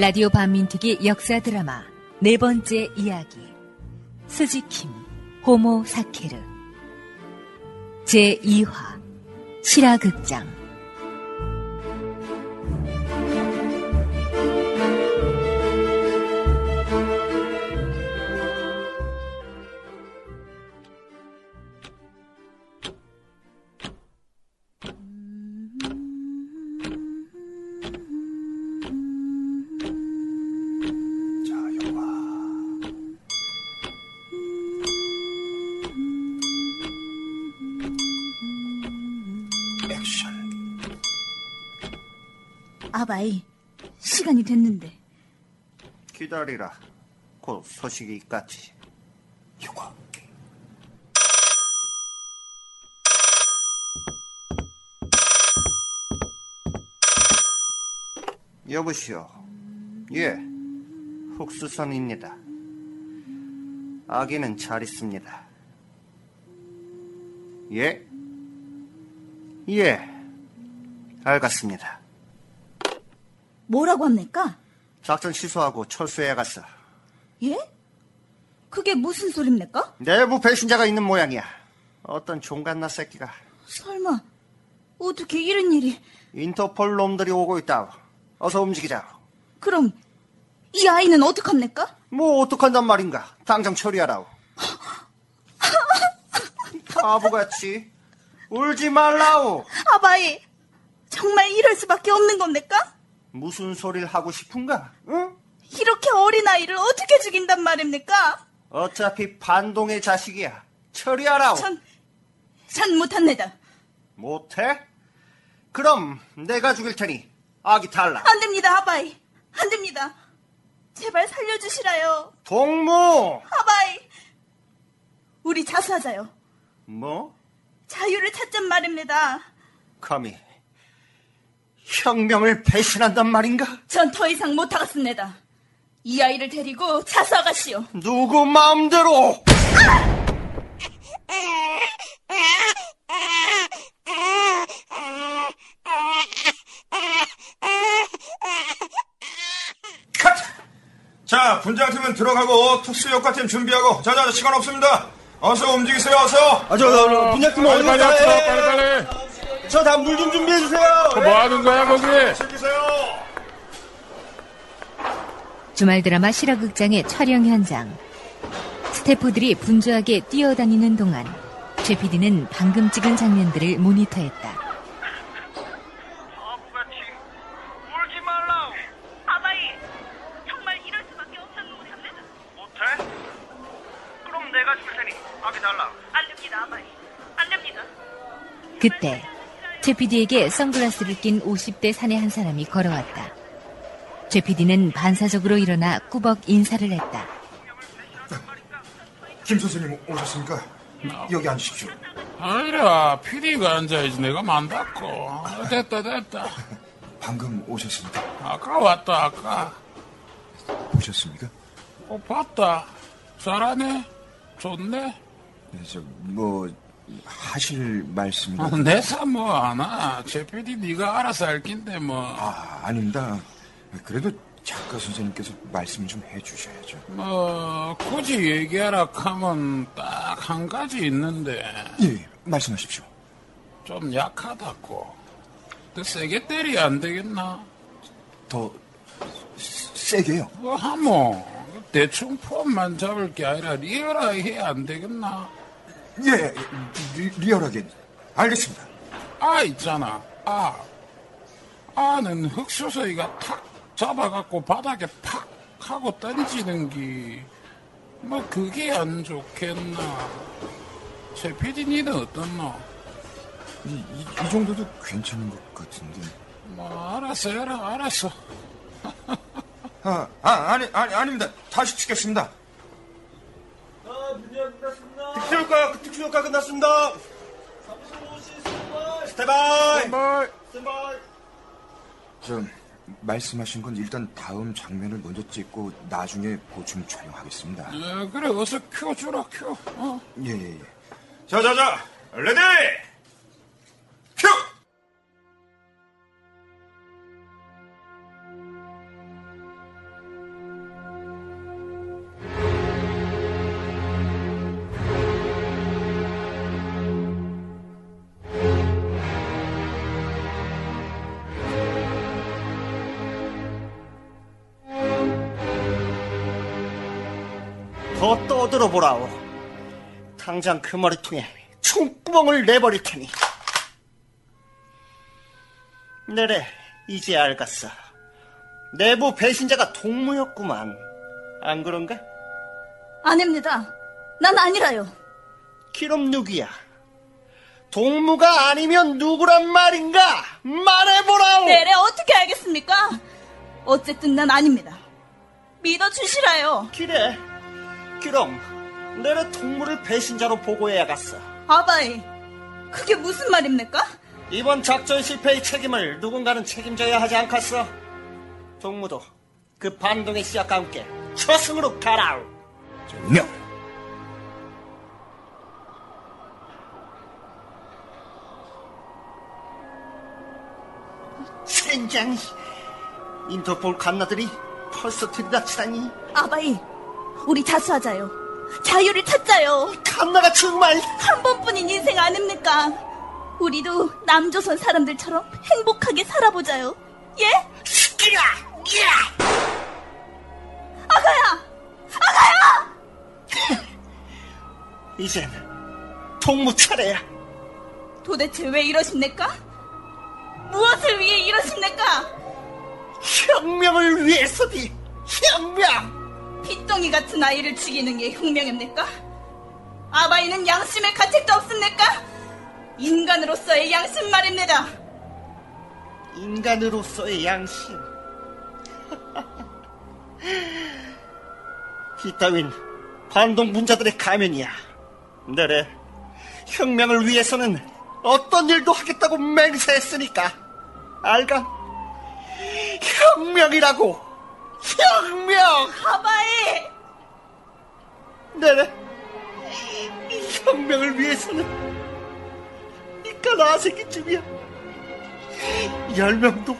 라디오 반민특위 역사 드라마 네 번째 이야기. 수지킴 호모 사케르. 제2화 실화극장 기다리라. 곧 소식이 있겠지. 효과. 여보시오. 예, 흑수선입니다. 아기는 잘 있습니다. 예? 예, 알겠습니다. 뭐라고 합니까? 작전 취소하고 철수해 갔어. 예? 그게 무슨 소립니까? 내부 배신자가 있는 모양이야. 어떤 종갓나 새끼가 설마, 어떻게 이런 일이. 인터폴 놈들이 오고 있다. 어서 움직이자. 그럼, 이 아이는 어떡합니까? 뭐 어떡한단 말인가? 당장 처리하라고. 바보같이 울지 말라오. 아바이, 정말 이럴 수밖에 없는 겁니까? 무슨 소리를 하고 싶은가? 응? 이렇게 어린아이를 어떻게 죽인단 말입니까? 어차피 반동의 자식이야. 처리하라오. 전, 전 못합니다. 못해? 그럼 내가 죽일 테니 아기 탈락. 안 됩니다, 아바이. 안 됩니다. 제발 살려주시라요. 동무. 아바이. 우리 자수하자요. 뭐? 자유를 찾잔 말입니다. 감히 혁명을 배신한단 말인가? 전 더 이상 못하겠습니다. 이 아이를 데리고 자수하가시오. 누구 마음대로. 컷! 자, 분장팀은 들어가고 특수효과팀 준비하고 자자자 시간 없습니다. 어서 움직이세요. 어서. 아, 저, 저, 저 분야팀 어디 빨리? 합시다, 빨리 빨리. 저 다 물 좀 준비해 주세요. 뭐 하는 거야 거기? 챙기세요. 주말 드라마 실화극장의 촬영 현장 스태프들이 분주하게 뛰어다니는 동안 최 PD는 방금 찍은 장면들을 모니터했다. 그럼 PD에게 선글라스를 낀 50대 사내 한 사람이 걸어왔다. 최 PD는 반사적으로 일어나 꾸벅 인사를 했다. 김 선생님 오셨습니까? 여기 앉으십시오. 아니라 PD가 앉아야지 내가 만났고 됐다 됐다 방금 오셨습니까? 아까 왔다 아까 보셨습니까? 어 봤다 잘하네 좋네 네, 저, 뭐, 하실 말씀이. 어, 내사 뭐 하나 제 PD 네가 알아서 할 낀데 뭐 아, 아닙니다. 그래도 작가 선생님께서 말씀 좀 해주셔야죠. 뭐 굳이 얘기하라 하면 딱 한 가지 있는데 예, 말씀하십시오. 좀 약하다고 더 세게 때려야 안 되겠나? 더 세게요. 뭐 하모 대충 폼만 잡을 게 아니라 리얼하게 해야 안 되겠나? 예, 리, 리얼하게. 알겠습니다. 아 있잖아 아 아는 흙수서이가 탁 잡아갖고 바닥에 팍 하고 던지는 게 뭐 그게 안 좋겠나 최 PD니는 어떻노? 이, 이, 이 정도도 괜찮은 것 같은데. 뭐 알았어 해라 알았어 아, 아, 아니, 아니, 아닙니다. 다시 치겠습니다. 특수효과, 특수효과 끝났습니다. 스탠바이! 스탠바이! 저, 말씀하신 건 일단 다음 장면을 먼저 찍고 나중에 보충 촬영하겠습니다. 어, 그래 어서 큐 주라 큐 어. 예, 예, 예. 자, 자, 자, 레디! 큐! 들어 보라오. 당장 그 머리통에 총구멍을 내버릴 테니. 내래, 이제 알겠어. 내부 배신자가 동무였구만. 안 그런가? 아닙니다. 난 아니라요. 그럼 누구야? 동무가 아니면 누구란 말인가? 말해보라오! 내래 어떻게 알겠습니까? 어쨌든 난 아닙니다. 믿어주시라요. 그래. 그럼 내래 동무를 배신자로 보고해야겠어. 아바이, 그게 무슨 말입니까? 이번 작전 실패의 책임을 누군가는 책임져야 하지 않겠어? 동무도 그 반동의 시작과 함께 초승으로 가라오. 명! 젠장 인터폴 갓나들이 벌써 들이닥치다니 아바이, 우리 자수하자요. 자유를 찾자요. 갓나가 정말 한 번뿐인 인생 아닙니까? 우리도 남조선 사람들처럼 행복하게 살아보자요. 예? 시끼야 야! 아가야! 아가야! 이젠 동무 차례야 도대체 왜 이러십니까? 무엇을 위해 이러십니까? 혁명을 위해서니 혁명 핏덩이 같은 아이를 죽이는 게 혁명입니까? 아바이는 양심의 가책도 없습니까? 인간으로서의 양심 말입니다. 인간으로서의 양심 이따윈 반동 분자들의 가면이야 내래 혁명을 위해서는 어떤 일도 하겠다고 맹세했으니까 알가 혁명이라고 혁명! 아바이! 내래 이 혁명을 위해서는 이깟 아새끼 쯤이야. 열 명도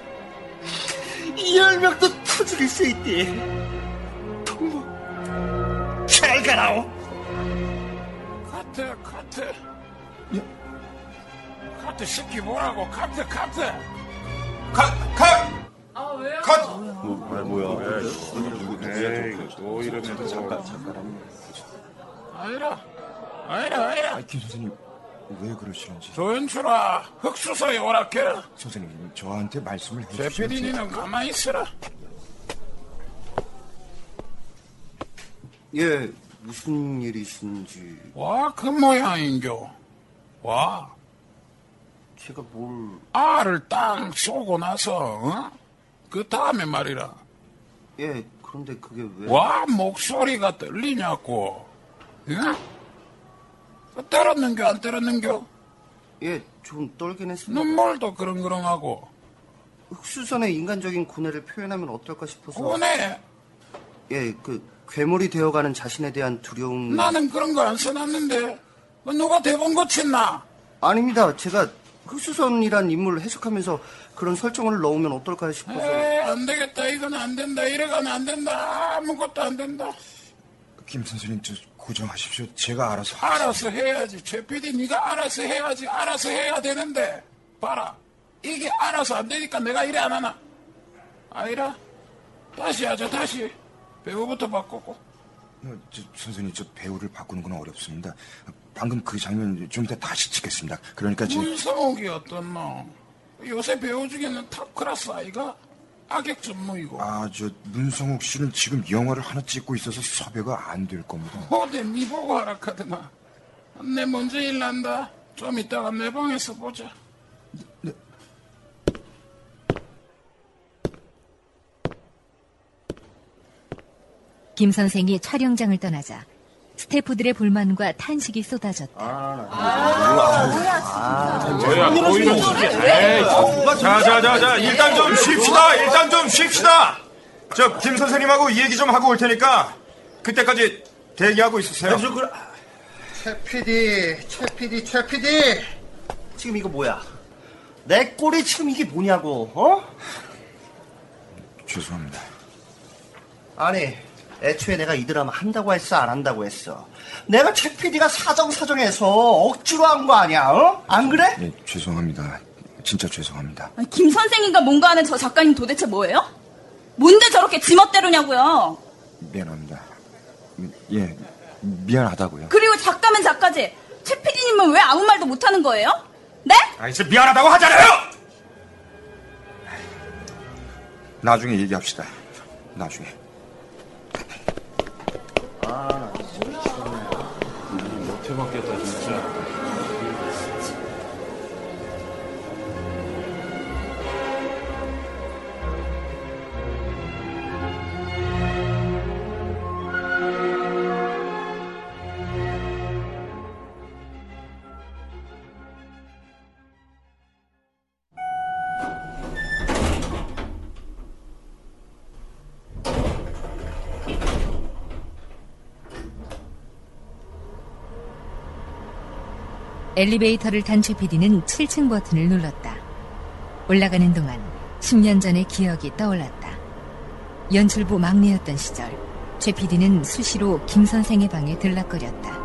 열 명도 터뜨릴 수 있디. 동무 잘 가라오. 카트 카트. 카트 시키 뭐라고. 카트 카트 컷! 컷! 컷! 아이라, 아이라, 아이라. 아, 김 선생님 왜 그러시는지. 조연출아, 흑수서에 오락해라. 선생님 저한테 말씀을 제 해주시지. PD니는 가만히 있으라. 예, 무슨 일이신지 와, 그 모양인겨. 와, 제가 뭘... 알을 딱 쏘고 나서, 어? 그 다음에 말이라. 예, 그런데 그게 왜... 와, 목소리가 떨리냐고. 응? 그 떨었는겨, 안 떨었는겨? 예, 좀 떨긴 했습니다. 눈물도 그렁그렁하고. 흑수선의 인간적인 고뇌를 표현하면 어떨까 싶어서... 고뇌. 예, 그 괴물이 되어가는 자신에 대한 두려움... 나는 그런 거 안 써놨는데. 그 누가 대본 고쳤나? 아닙니다. 제가 흑수선이란 인물을 해석하면서 그런 설정을 넣으면 어떨까 싶어서... 에이, 안 되겠다. 이건 안 된다. 이래가면 안 된다. 아무것도 안 된다. 김 선생님 저 고정하십시오. 제가 알아서. 알아서 해야지. 최 PD 네가 알아서 해야지. 알아서 해야 되는데. 봐라. 이게 알아서 안 되니까 내가 이래 안 하나. 아이라. 다시 하자. 다시. 배우부터 바꾸고. 어, 저, 선생님 저 배우를 바꾸는 건 어렵습니다. 방금 그 장면 좀 이따 다시 찍겠습니다. 그러니까 제 문성욱이 어떻노? 요새 배우 중에는 top class 아이가? 악역 전무이고. 아 저 문성욱 씨는 지금 영화를 하나 찍고 있어서 섭외가 안 될 겁니다. 어디 니 보고 하락하더나. 내 먼저 일 난다. 좀 이따가 내 방에서 보자. 김 선생이 촬영장을 떠나자 스태프들의 불만과 탄식이 쏟아졌다. 뭐야, 보이는 자자자자 일단 좀 쉽시다. 일단 좀 쉽시다. 저 김 선생님하고 이 얘기 좀 하고 올 테니까 그때까지 대기하고 있으세요. 최 PD, 최 PD, 최 PD. 지금 이거 뭐야? 내 꼴이 지금 이게 뭐냐고, 어? 죄송합니다. 아니, 애초에 내가 이 드라마 한다고 했어, 안 한다고 했어. 내가 최 PD가 사정사정해서 억지로 한 거 아니야, 어? 안 그래? 네 죄송합니다. 진짜 죄송합니다. 아니, 김 선생인가 뭔가 하는 저 작가님 도대체 뭐예요? 뭔데 저렇게 지멋대로냐고요? 미안합니다. 예 미안하다고요. 그리고 작가면 작가지. 최 PD님은 왜 아무 말도 못하는 거예요? 네? 아 이제 미안하다고 하잖아요. 나중에 얘기합시다. 나중에. 아나 진짜 미치겠네. 음, 못해 받겠다 엘리베이터를 탄 최 PD는 7층 버튼을 눌렀다. 올라가는 동안 10년 전의 기억이 떠올랐다. 연출부 막내였던 시절, 최 PD는 수시로 김 선생의 방에 들락거렸다.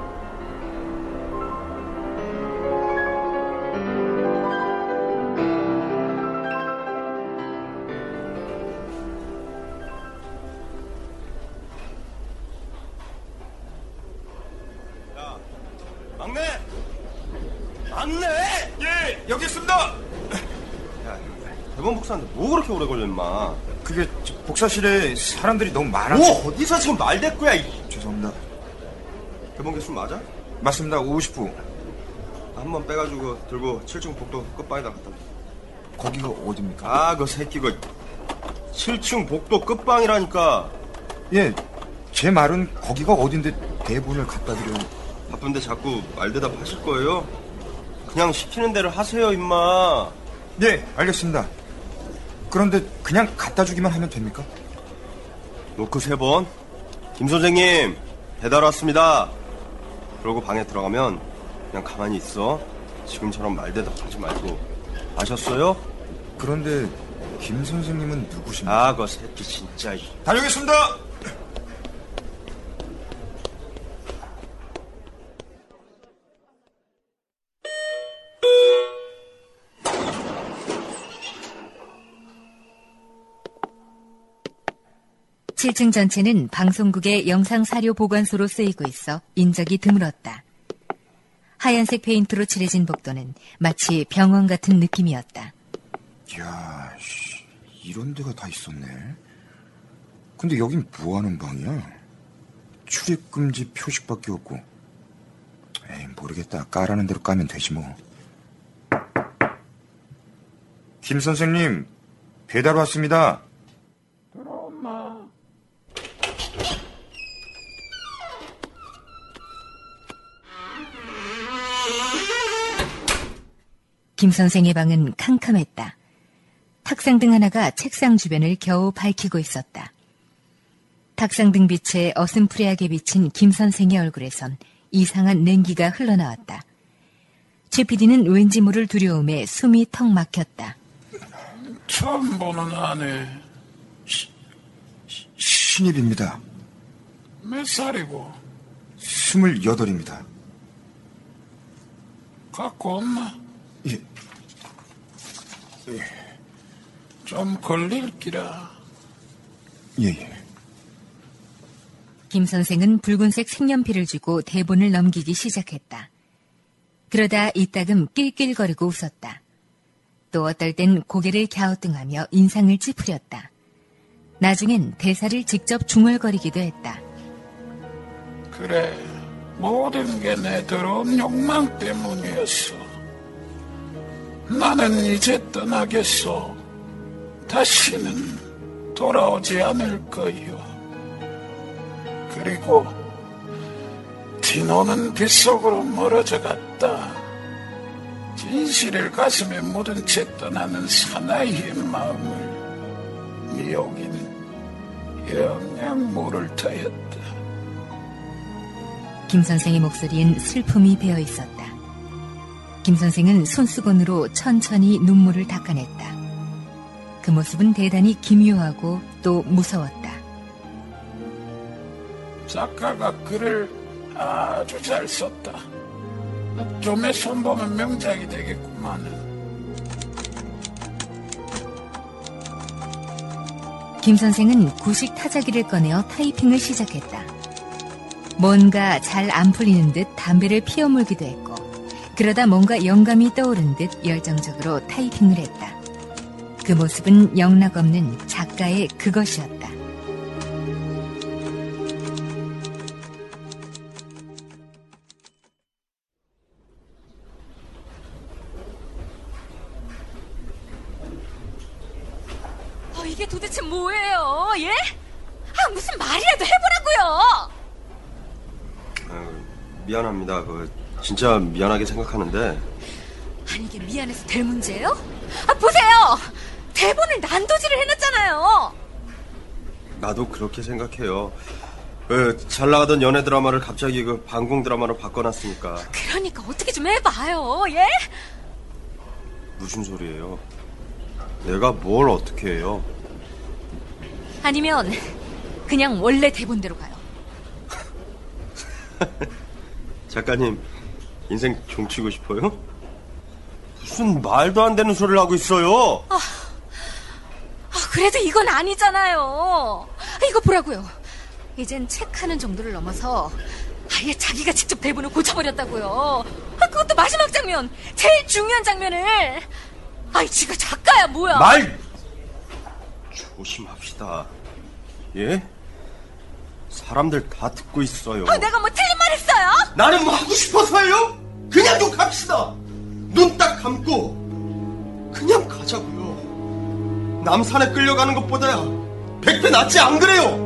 그게 저 복사실에 사람들이 너무 많아서 뭐, 어디서 지금 말대꾸야, 이. 죄송합니다. 대본 개수 맞아? 맞습니다. 50부. 한 번 빼가지고 들고 7층 복도 끝방에다 갖다 줘. 거기가 어딥니까? 아, 그 새끼, 그 7층 복도 끝방이라니까. 예, 제 말은 거기가 어딘데 대본을 갖다 드려요. 바쁜데 자꾸 말대답 하실 거예요? 그냥 시키는 대로 하세요, 임마. 네, 알겠습니다. 그런데 그냥 갖다 주기만 하면 됩니까? 노크 세 번. 김 선생님, 배달 왔습니다. 그러고 방에 들어가면 그냥 가만히 있어. 지금처럼 말대답 하지 말고. 아셨어요? 그런데 김 선생님은 누구십니까? 아, 그 새끼 진짜. 이. 다녀오겠습니다. 7층 전체는 방송국의 영상 사료 보관소로 쓰이고 있어 인적이 드물었다. 하얀색 페인트로 칠해진 복도는 마치 병원 같은 느낌이었다. 야, 씨, 이런 데가 다 있었네. 근데 여긴 뭐 하는 방이야? 출입 금지 표식밖에 없고. 에이, 모르겠다. 까라는 대로 까면 되지 뭐. 김 선생님, 배달 왔습니다. 김 선생의 방은 캄캄했다. 탁상 등 하나가 책상 주변을 겨우 밝히고 있었다. 탁상 등 빛에 어슴푸레하게 비친 김 선생의 얼굴에선 이상한 냉기가 흘러나왔다. 최 PD는 왠지 모를 두려움에 숨이 턱 막혔다. 처음 보는 아내. 신입입니다. 몇 살이고? 스물여덟입니다. 갖고 엄마. 예. 좀 걸릴 기라. 예, 예. 김 선생은 붉은색 색연필을 쥐고 대본을 넘기기 시작했다. 그러다 이따금 낄낄거리고 웃었다. 또 어떨 땐 고개를 갸우뚱하며 인상을 찌푸렸다. 나중엔 대사를 직접 중얼거리기도 했다. 그래, 모든 게 내 더러운 욕망 때문이었어. 나는 이제 떠나겠소. 다시는 돌아오지 않을 거요. 그리고 디노는 빗속으로 멀어져 갔다. 진실을 가슴에 묻은 채 떠나는 사나이의 마음을 미옥이는 모를 터였다. 김 선생의 목소리엔 슬픔이 배어 있었다. 김 선생은 손수건으로 천천히 눈물을 닦아냈다. 그 모습은 대단히 기묘하고 또 무서웠다. 작가가 글을 아주 잘 썼다. 좀에 손보면 명작이 되겠구만. 김 선생은 구식 타자기를 꺼내어 타이핑을 시작했다. 뭔가 잘 안 풀리는 듯 담배를 피워 물기도 했고, 그러다 뭔가 영감이 떠오른 듯 열정적으로 타이핑을 했다. 그 모습은 영락 없는 작가의 그것이었다. 진짜 미안하게 생각하는데 아니, 이게 미안해서 될 문제예요? 아, 보세요! 대본을 난도질을 해놨잖아요! 나도 그렇게 생각해요. 그, 잘 나가던 연애 드라마를 갑자기 그 방공 드라마로 바꿔놨으니까 그러니까 어떻게 좀 해봐요, 예? 무슨 소리예요? 내가 뭘 어떻게 해요? 아니면, 그냥 원래 대본대로 가요. 작가님 인생 종치고 싶어요? 무슨 말도 안 되는 소리를 하고 있어요. 아, 그래도 이건 아니잖아요. 아, 이거 보라고요. 이젠 체크하는 정도를 넘어서 아예 자기가 직접 대본을 고쳐버렸다고요. 아, 그것도 마지막 장면, 제일 중요한 장면을. 아이, 지가 작가야, 뭐야. 말 조심합시다. 예? 사람들 다 듣고 있어요. 아, 내가 뭐 틀린 말 했어요? 나는 뭐 하고 싶어서요? 그냥 좀 갑시다. 눈 딱 감고 그냥 가자고요. 남산에 끌려가는 것보다 백배 낫지 안 그래요?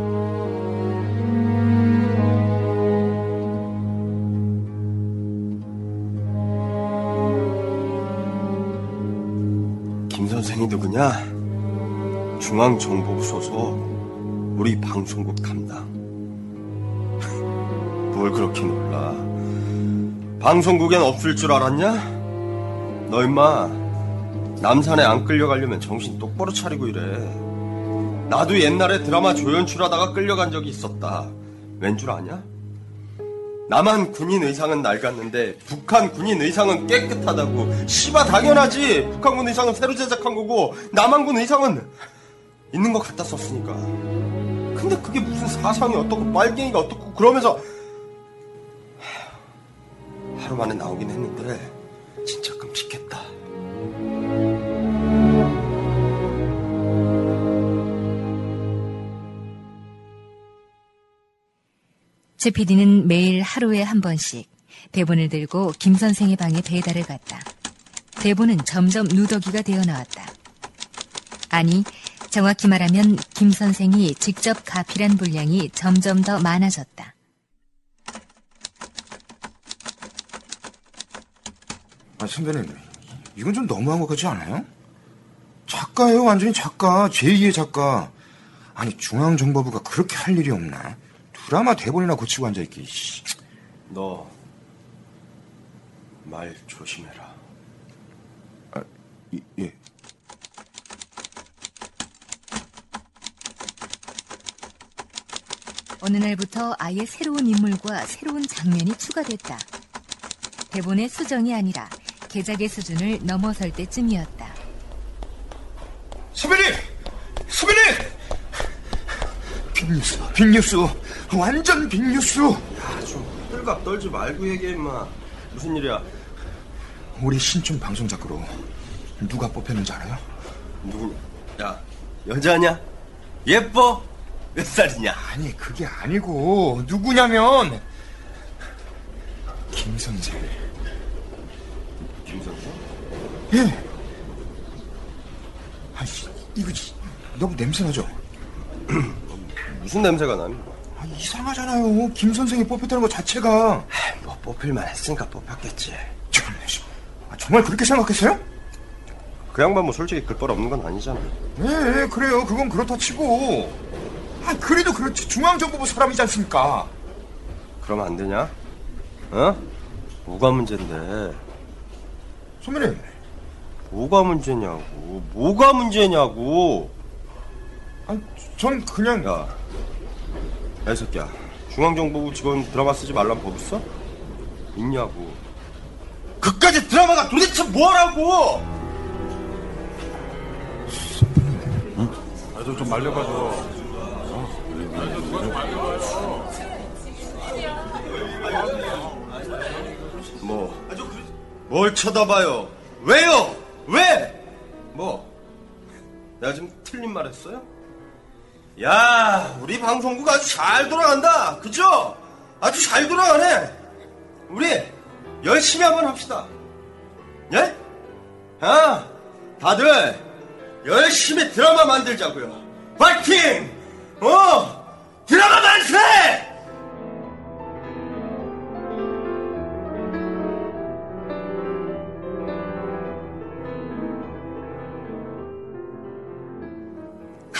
김 선생이 누구냐? 중앙정보부 소속 우리 방송국 담당. 뭘 그렇게 놀라? 방송국엔 없을 줄 알았냐? 너 임마 남산에 안 끌려가려면 정신 똑바로 차리고 이래. 나도 옛날에 드라마 조연출하다가 끌려간 적이 있었다. 왠 줄 아냐? 남한 군인 의상은 낡았는데 북한 군인 의상은 깨끗하다고. 씨바 당연하지. 북한군 의상은 새로 제작한 거고 남한군 의상은 있는 것 같다 썼으니까. 근데 그게 무슨 사상이 어떻고 빨갱이가 어떻고 그러면서 하루 만에 나오긴 했는데 진짜 끔찍했다. 최 PD는 매일 하루에 한 번씩 대본을 들고 김 선생의 방에 배달을 갔다. 대본은 점점 누더기가 되어 나왔다. 아니, 정확히 말하면 김 선생이 직접 가필한 분량이 점점 더 많아졌다. 아, 선배님, 이건 좀 너무한 것 같지 않아요? 작가예요, 완전히 작가. 제2의 작가. 아니, 중앙정보부가 그렇게 할 일이 없나? 드라마 대본이나 고치고 앉아있기, 씨. 너말 조심해라. 아, 이, 예. 어느 날부터 아예 새로운 인물과 새로운 장면이 추가됐다. 대본의 수정이 아니라 개작의 수준을 넘어설 때쯤이었다. 선배님! 선배님! 빅뉴스, 빅뉴스. 완전 빅뉴스. 야, 좀 뜰갑 떨지 말고 얘기해, 임마. 무슨 일이야? 우리 신춘 방송 작가로 누가 뽑혔는지 알아요? 누구? 야, 여자냐? 예뻐? 몇 살이냐? 아니, 그게 아니고, 누구냐면, 김 선생. 예. 아이씨, 이거 지- 너무 냄새나죠? 무슨 냄새가 나니? 아, 이상하잖아요. 김 선생이 뽑혔다는 것 자체가. 뭐 뽑힐만 했으니까 뽑혔겠지. 씨. 아, 정말 그렇게 생각했어요? 그 양반 뭐 솔직히 글벌 없는 건 아니잖아. 예, 그래요. 그건 그렇다 치고. 아, 그래도 그렇지. 중앙정보부 사람이지 않습니까? 그러면 안 되냐? 어? 뭐가 문제인데? 선배님, 뭐가 문제냐고? 뭐가 문제냐고? 아니, 전 그냥. 야, 야, 이 새끼야. 중앙정보부 직원 드라마 쓰지 말란 법 있어? 있냐고. 그까지 드라마가 도대체 뭐라고? 아, 저좀 말려가지고. 뭐, 뭘 쳐다봐요? 왜요? 왜? 뭐, 내가 지금 틀린 말 했어요? 야, 우리 방송국 아주 잘 돌아간다. 그죠? 아주 잘 돌아가네. 우리 열심히 한번 합시다. 예? 아, 다들 열심히 드라마 만들자고요. 파이팅! 어! 드라마 만세!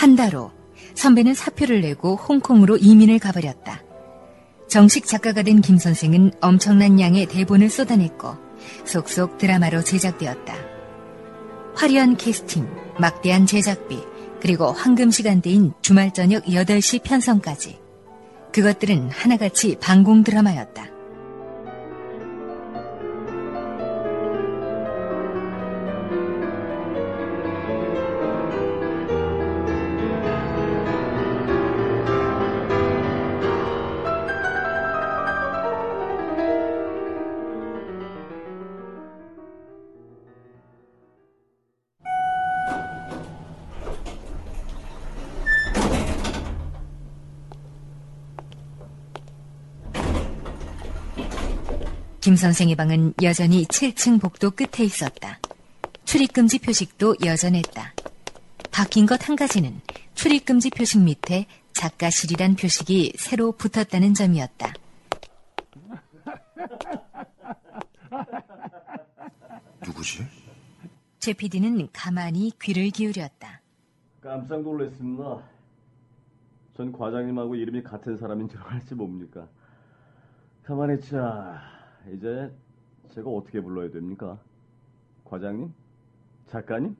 한 달 후 선배는 사표를 내고 홍콩으로 이민을 가버렸다. 정식 작가가 된 김 선생은 엄청난 양의 대본을 쏟아냈고 속속 드라마로 제작되었다. 화려한 캐스팅, 막대한 제작비, 그리고 황금 시간대인 주말 저녁 8시 편성까지. 그것들은 하나같이 방공 드라마였다. 김 선생의 방은 여전히 7층 복도 끝에 있었다. 출입금지 표식도 여전했다. 바뀐 것 한 가지는 출입금지 표식 밑에 작가실이란 표식이 새로 붙었다는 점이었다. 누구지? 최 PD는 가만히 귀를 기울였다. 깜짝 놀랐습니다. 전 과장님하고 이름이 같은 사람인 줄 알지 뭡니까? 가만히 있자. 이제 제가 어떻게 불러야 됩니까? 과장님? 작가님?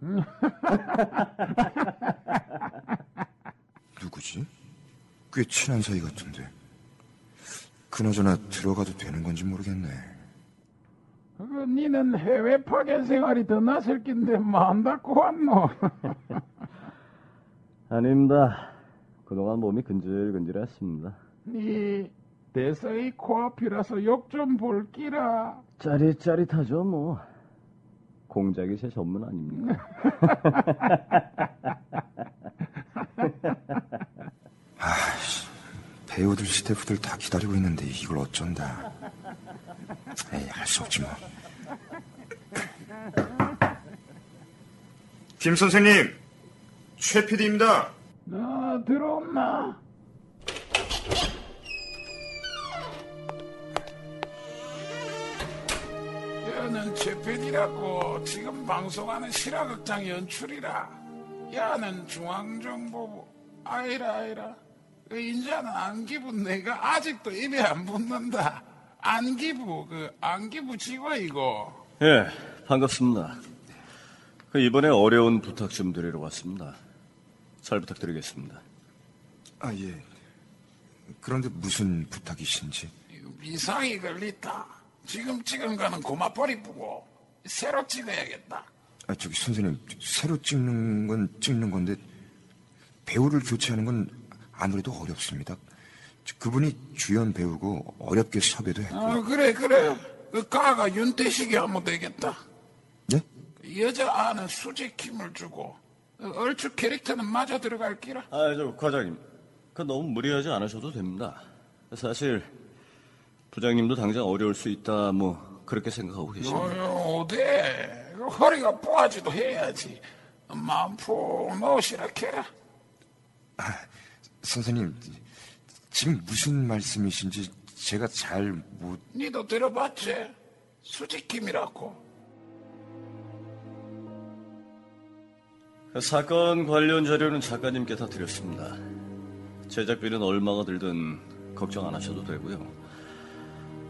누구지? 꽤 친한 사이 같은데. 그나저나 들어가도 되는 건지 모르겠네. 그, 니는 해외 파견 생활이 더 낫을 낀데 뭐 한다고 왔노? 아닙니다. 그동안 몸이 근질근질했습니다. 니 대서이 코앞이라서 욕 좀 볼기라. 짜릿짜릿하죠, 뭐. 공작이 제 전문 아닙니까? 아이씨, 배우들, 스태프들 다 기다리고 있는데 이걸 어쩐다. 에이, 할 수 없지 뭐. 김 선생님, 최 PD입니다. 너 들어온나? 야는 최PD라고 지금 방송하는 실화극장 연출이라. 야는 중앙정보부. 아이라 아이라. 그 인자는 안기부 내가 아직도 입에 안 붙는다. 안기부 그 안기부 직원이고. 예, 반갑습니다. 그 이번에 어려운 부탁 좀 드리러 왔습니다. 잘 부탁드리겠습니다. 아, 예. 그런데 무슨 부탁이신지. 이상이 걸리다. 지금 찍은 거는 고마버리 뿌고 새로 찍어야겠다. 아, 저기 선생님, 새로 찍는 건 찍는 건데 배우를 교체하는 건 아무래도 어렵습니다. 저- 그분이 주연 배우고 어렵게 섭외도 했고. 아 그래 그래. 그 가가 윤태식이 하면 되겠다. 예? 여자 아는 수직 힘을 주고 그 얼추 캐릭터는 맞아 들어갈 기라. 아, 저 과장님, 그 너무 무리하지 않으셔도 됩니다. 사실 부장님도 당장 어려울 수 있다, 뭐 그렇게 생각하고 계십니다. 어데 그 허리가 부하지도 해야지. 마음 푹 놓으시라 캐라. 선생님, 지금 무슨 말씀이신지 제가 잘 못... 니도 들어봤지? 수직힘이라고. 그 사건 관련 자료는 작가님께 다 드렸습니다. 제작비는 얼마가 들든 걱정 안 하셔도 되고요.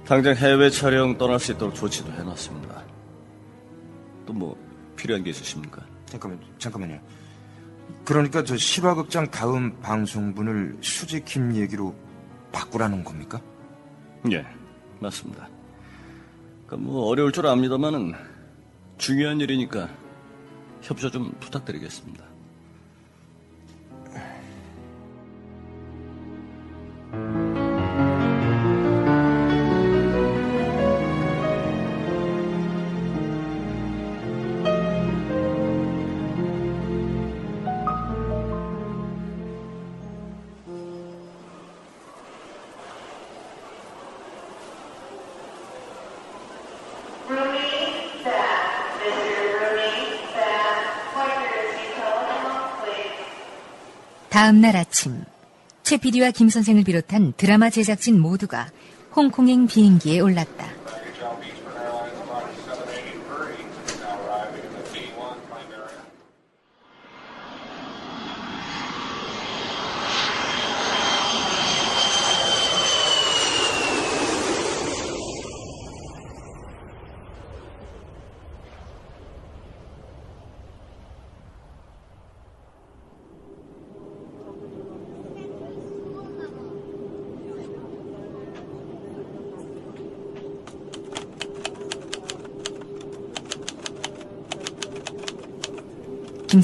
당장 해외 촬영 떠날 수 있도록 조치도 해놨습니다. 또 뭐 필요한 게 있으십니까? 잠깐만, 잠깐만요. 그러니까 저 실화극장 다음 방송분을 수직힘 얘기로 바꾸라는 겁니까? 예, 맞습니다. 그뭐 어려울 줄 압니다만은 중요한 일이니까 협조 좀 부탁드리겠습니다. 다음 날 아침 최 PD와 김 선생을 비롯한 드라마 제작진 모두가 홍콩행 비행기에 올랐다.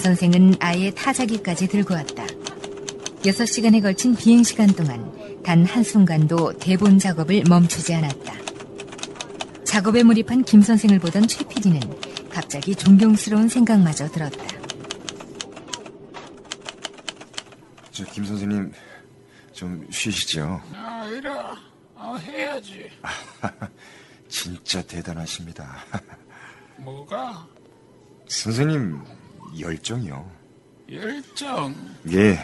선생은 아예 타자기까지 들고 왔다. 6시간에 걸친 비행 시간 동안 단 한순간도 대본 작업을 멈추지 않았다. 작업에 몰입한 김 선생을 보던 최 PD는 갑자기 존경스러운 생각마저 들었다. 저 김 선생님 좀 쉬시죠. 아 이라 아, 해야지. 진짜 대단하십니다. 뭐가 선생님 열정이요. 열정. 예.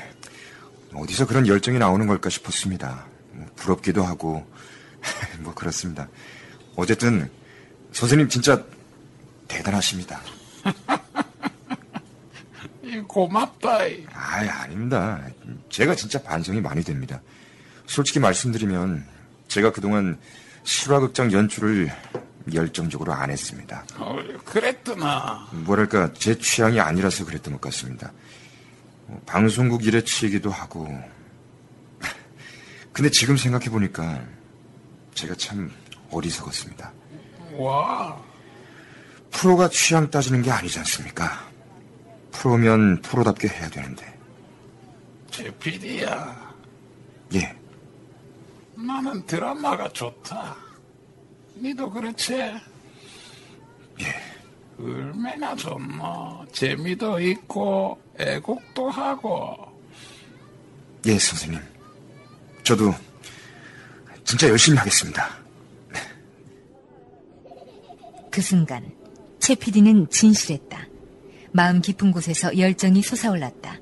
어디서 그런 열정이 나오는 걸까 싶었습니다. 뭐 부럽기도 하고 뭐 그렇습니다. 어쨌든 선생님 진짜 대단하십니다. 이 고맙다. 이. 아, 아닙니다. 제가 진짜 반성이 많이 됩니다. 솔직히 말씀드리면 제가 그동안 실화극장 연출을 열정적으로 안 했습니다. 어, 그랬더나. 뭐랄까 제 취향이 아니라서 그랬던 것 같습니다. 뭐, 방송국 일에 치이기도 하고. 근데 지금 생각해 보니까 제가 참 어리석었습니다. 와. 프로가 취향 따지는 게 아니지 않습니까? 프로면 프로답게 해야 되는데 최 PD야. 예. 나는 드라마가 좋다. 니도 그렇지? 예. 얼마나 좋노. 재미도 있고, 애국도 하고. 예, 선생님. 저도 진짜 열심히 하겠습니다. 그 순간 최 PD는 진실했다. 마음 깊은 곳에서 열정이 솟아올랐다.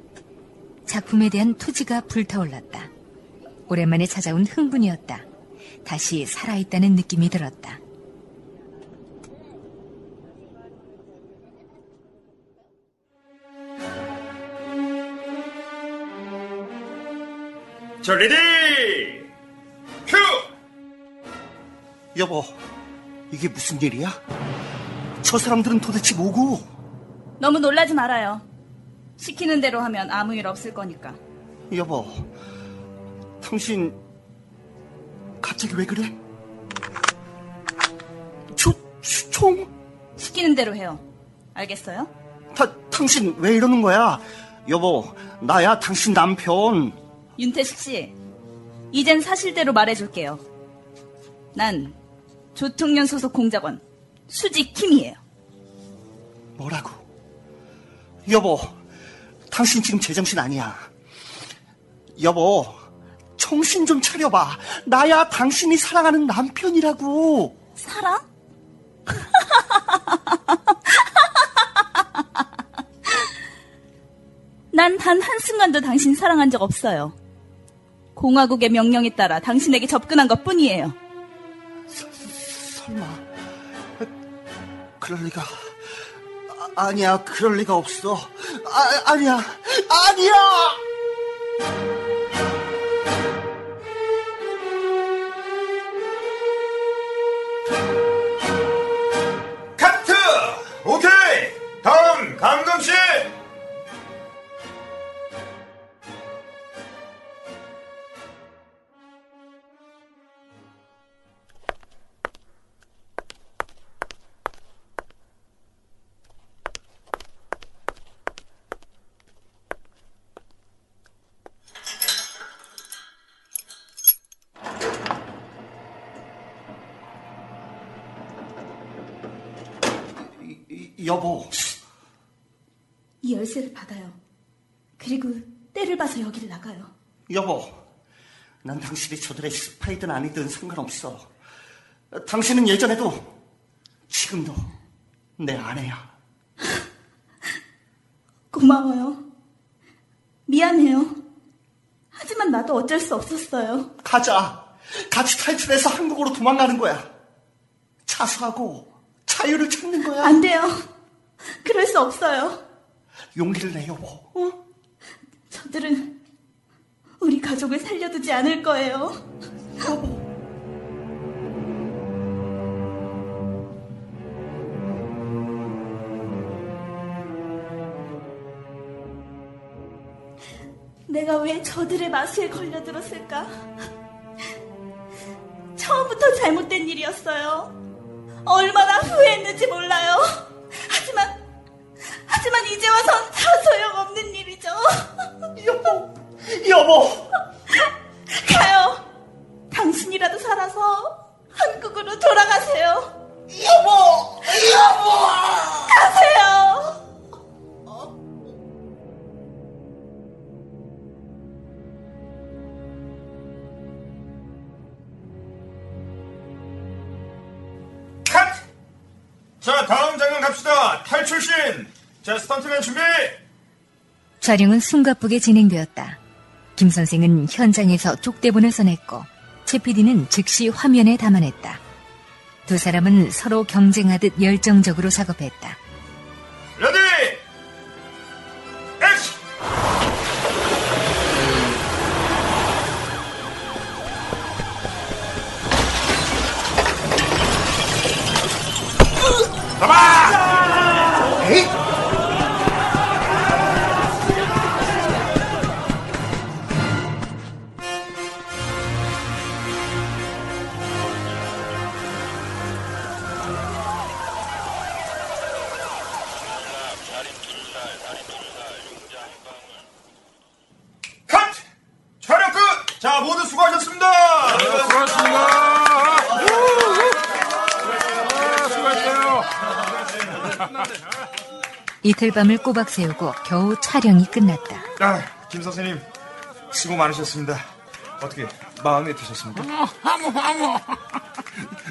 작품에 대한 투지가 불타올랐다. 오랜만에 찾아온 흥분이었다. 다시 살아있다는 느낌이 들었다. 자, ready! Cue! 여보, 이게 무슨 일이야? 저 사람들은 도대체 뭐고? 너무 놀라지 말아요. 시키는 대로 하면 아무 일 없을 거니까. 여보, 당신 갑자기 왜 그래? 저, 총? 시키는 대로 해요. 알겠어요? 다, 당신 왜 이러는 거야? 여보, 나야 당신 남편. 윤태식 씨, 이젠 사실대로 말해줄게요. 난 조통련 소속 공작원 수지 킴이에요. 뭐라고? 여보, 당신 지금 제정신 아니야. 여보, 정신 좀 차려봐. 나야 당신이 사랑하는 남편이라고. 사랑? 난 단 한순간도 당신 사랑한 적 없어요. 공화국의 명령에 따라 당신에게 접근한 것 뿐이에요. 설마, 그럴 리가. 아, 아니야, 그럴 리가 없어. 아, 아니야, 아니야! 감금씨! 여보, 이 열쇠를 받아요. 그리고 때를 봐서 여기를 나가요. 여보, 난 당신이 저들의 스파이든 아니든 상관없어. 당신은 예전에도, 지금도 내 아내야. 고마워요. 미안해요. 하지만 나도 어쩔 수 없었어요. 가자. 같이 탈출해서 한국으로 도망가는 거야. 자수하고 자유를 찾는 거야. 안 돼요. 그럴 수 없어요. 용기를 내, 여보. 어? 저들은 우리 가족을 살려두지 않을 거예요. 여보. 내가 왜 저들의 마수에 걸려들었을까? 처음부터 잘못된 일이었어요. 얼마나 후회했는지 몰라요. 하지만, 하지만 이제 와선 다 소용없는 일이죠. 여보, 여보. 가요. 당신이라도 살아서 한국으로 돌아가세요. 여보, 여보. 가세요. 컷! 자, 다음 장면 갑시다. 탈출신! 자, 스턴트맨 준비! 촬영은 숨가쁘게 진행되었다. 김 선생은 현장에서 쪽대본을 써냈고 최 PD는 즉시 화면에 담아냈다. 두 사람은 서로 경쟁하듯 열정적으로 작업했다. 이틀 밤을 꼬박 세우고 겨우 촬영이 끝났다. 아, 김 선생님 수고 많으셨습니다. 어떻게 마음에 드셨습니까? 어머, 어머, 어머.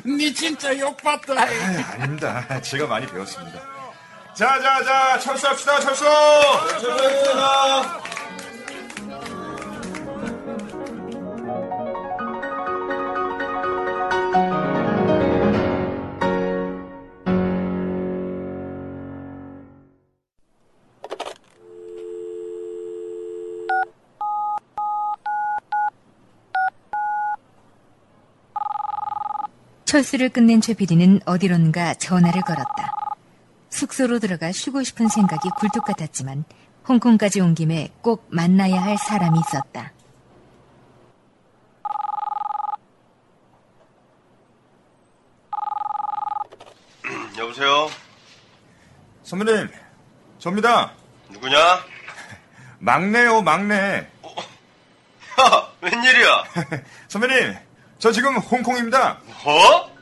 니 진짜 욕봤다. 아, 아닙니다. 제가 많이 배웠습니다. 자, 자, 자, 철수합시다, 철수! 철수합시다! 철수를 끝낸 최 PD는 어디론가 전화를 걸었다. 숙소로 들어가 쉬고 싶은 생각이 굴뚝 같았지만 홍콩까지 온 김에 꼭 만나야 할 사람이 있었다. 여보세요? 선배님, 접니다. 누구냐? 막내요, 막내. 야, 웬일이야? 선배님, 저 지금 홍콩입니다. 어?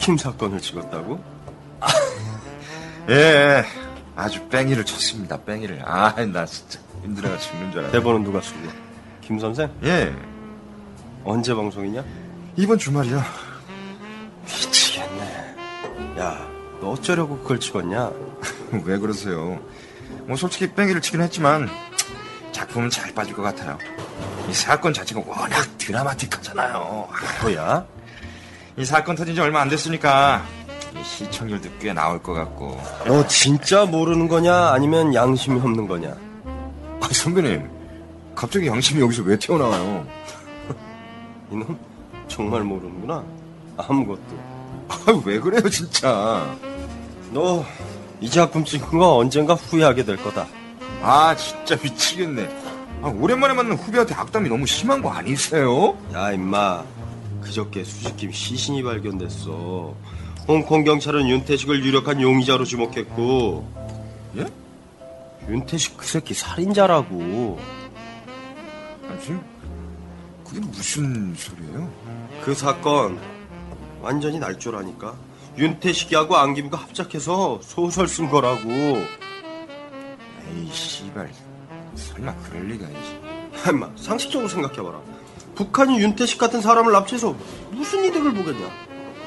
수지킴 사건을 찍었다고? 예, 아주 뺑이를 쳤습니다, 뺑이를. 아, 나 진짜 힘들어가 죽는 줄 알았네. 대본은 누가 쓰고? 김 선생? 예, 언제 방송이냐? 이번 주말이요. 미치겠네. 야, 너 어쩌려고 그걸 찍었냐? 왜 그러세요? 뭐 솔직히 뺑이를 치긴 했지만 작품은 잘 빠질 것 같아요. 이 사건 자체가 워낙 드라마틱하잖아요. 뭐야? 이 사건 터진 지 얼마 안 됐으니까 이 시청률도 꽤 나올 것 같고. 너 진짜 모르는 거냐? 아니면 양심이 없는 거냐? 아, 선배님, 갑자기 양심이 여기서 왜 튀어나와요? 이놈 정말 모르는구나. 아무것도. 아, 왜 그래요, 진짜? 너 이 작품 찍은 거 언젠가 후회하게 될 거다. 아, 진짜 미치겠네. 아, 오랜만에 만난 후배한테 악담이 너무 심한 거 아니세요? 야, 임마. 그저께 수지킴 시신이 발견됐어. 홍콩 경찰은 윤태식을 유력한 용의자로 지목했고. 예? 윤태식 그 새끼 살인자라고. 아, 지금 그게 무슨 소리예요? 그 사건 완전히 날줄 아니까. 윤태식이하고 안기부가 합작해서 소설 쓴 거라고. 에이, 씨발. 설마 그럴 리가 이지. 임마, 상식적으로 생각해봐라. 북한이 윤태식 같은 사람을 납치해서 무슨 이득을 보겠냐?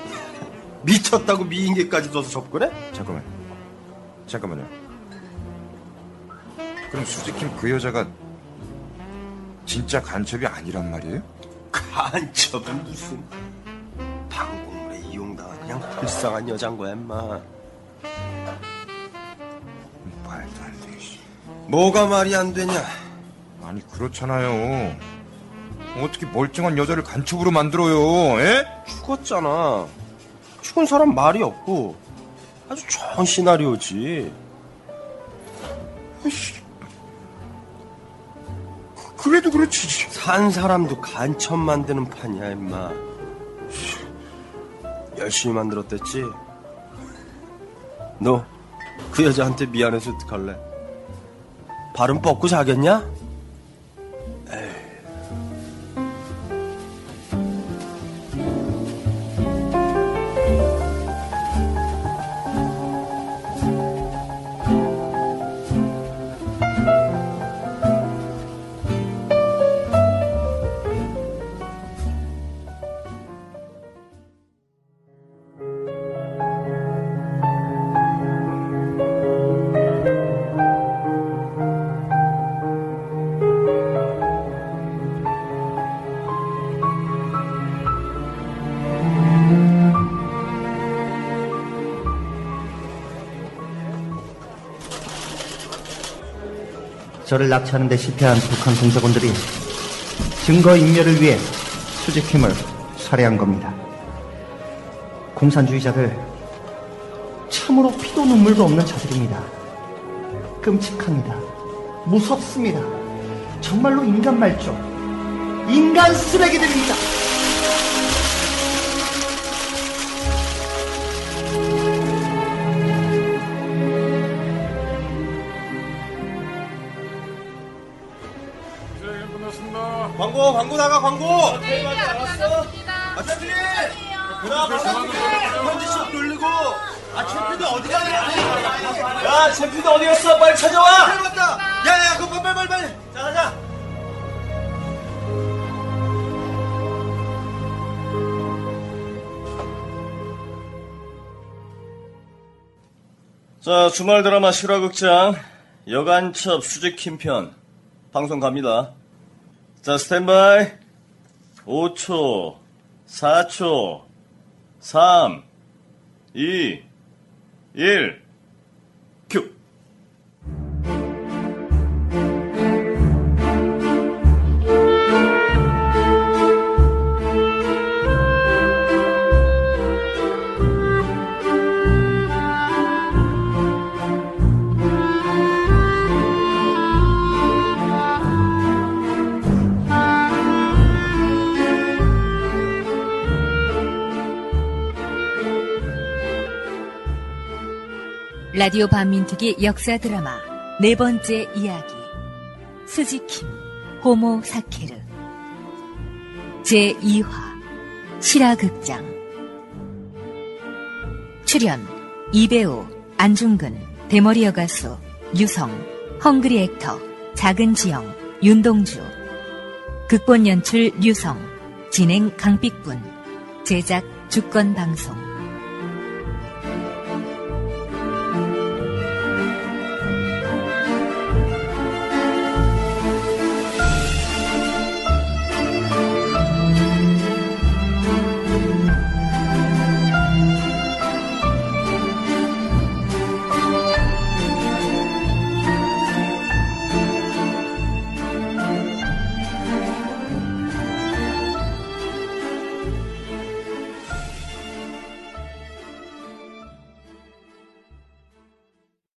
미쳤다고 미인계까지 둬서 접근해? 잠깐만. 잠깐만요. 그럼 수지킴 그 여자가 진짜 간첩이 아니란 말이에요? 간첩은 무슨 방공물에 이용당한 그냥 불쌍한 여잔 거야 임마 말도 안 돼. 씨. 뭐가 말이 안 되냐 아니 그렇잖아요. 어떻게 멀쩡한 여자를 간첩으로 만들어요? 에? 죽었잖아 죽은 사람 말이 없고 아주 좋은 시나리오지 그래도 그렇지. 산 사람도 간첩 만드는 판이야 임마 열심히 만들었댔지 너 그 여자한테 미안해서 어떡할래 발은 뻗고 자겠냐? 저를 납치하는 데 실패한 북한 공작원들이 증거 인멸을 위해 수직힘을 살해한 겁니다. 공산주의자들 참으로 피도 눈물도 없는 자들입니다. 끔찍합니다. 무섭습니다. 정말로 인간 말죠. 인간 쓰레기들입니다. 아차피! 그나 현지씩 돌리고! 아, 챔피도 어디 가냐? 야, 챔피도 어디 갔어? 빨리 찾아와! 찾아왔다! 야, 야, 그거 빨리, 빨리, 빨리! 자, 가자! 자, 주말 드라마 실화극장 여간첩 수직킴 편 방송 갑니다. 자, 스탠바이. 5초, 4초, 3, 2, 1, 라디오 반민특위 역사 드라마 네 번째 이야기. 스지킴 호모 사케르. 제2화 실화극장. 출연 이배우 안중근 대머리 여가수 유성 헝그리 액터 작은 지영 윤동주. 극본 연출 유성 진행 강빛군. 제작 주권방송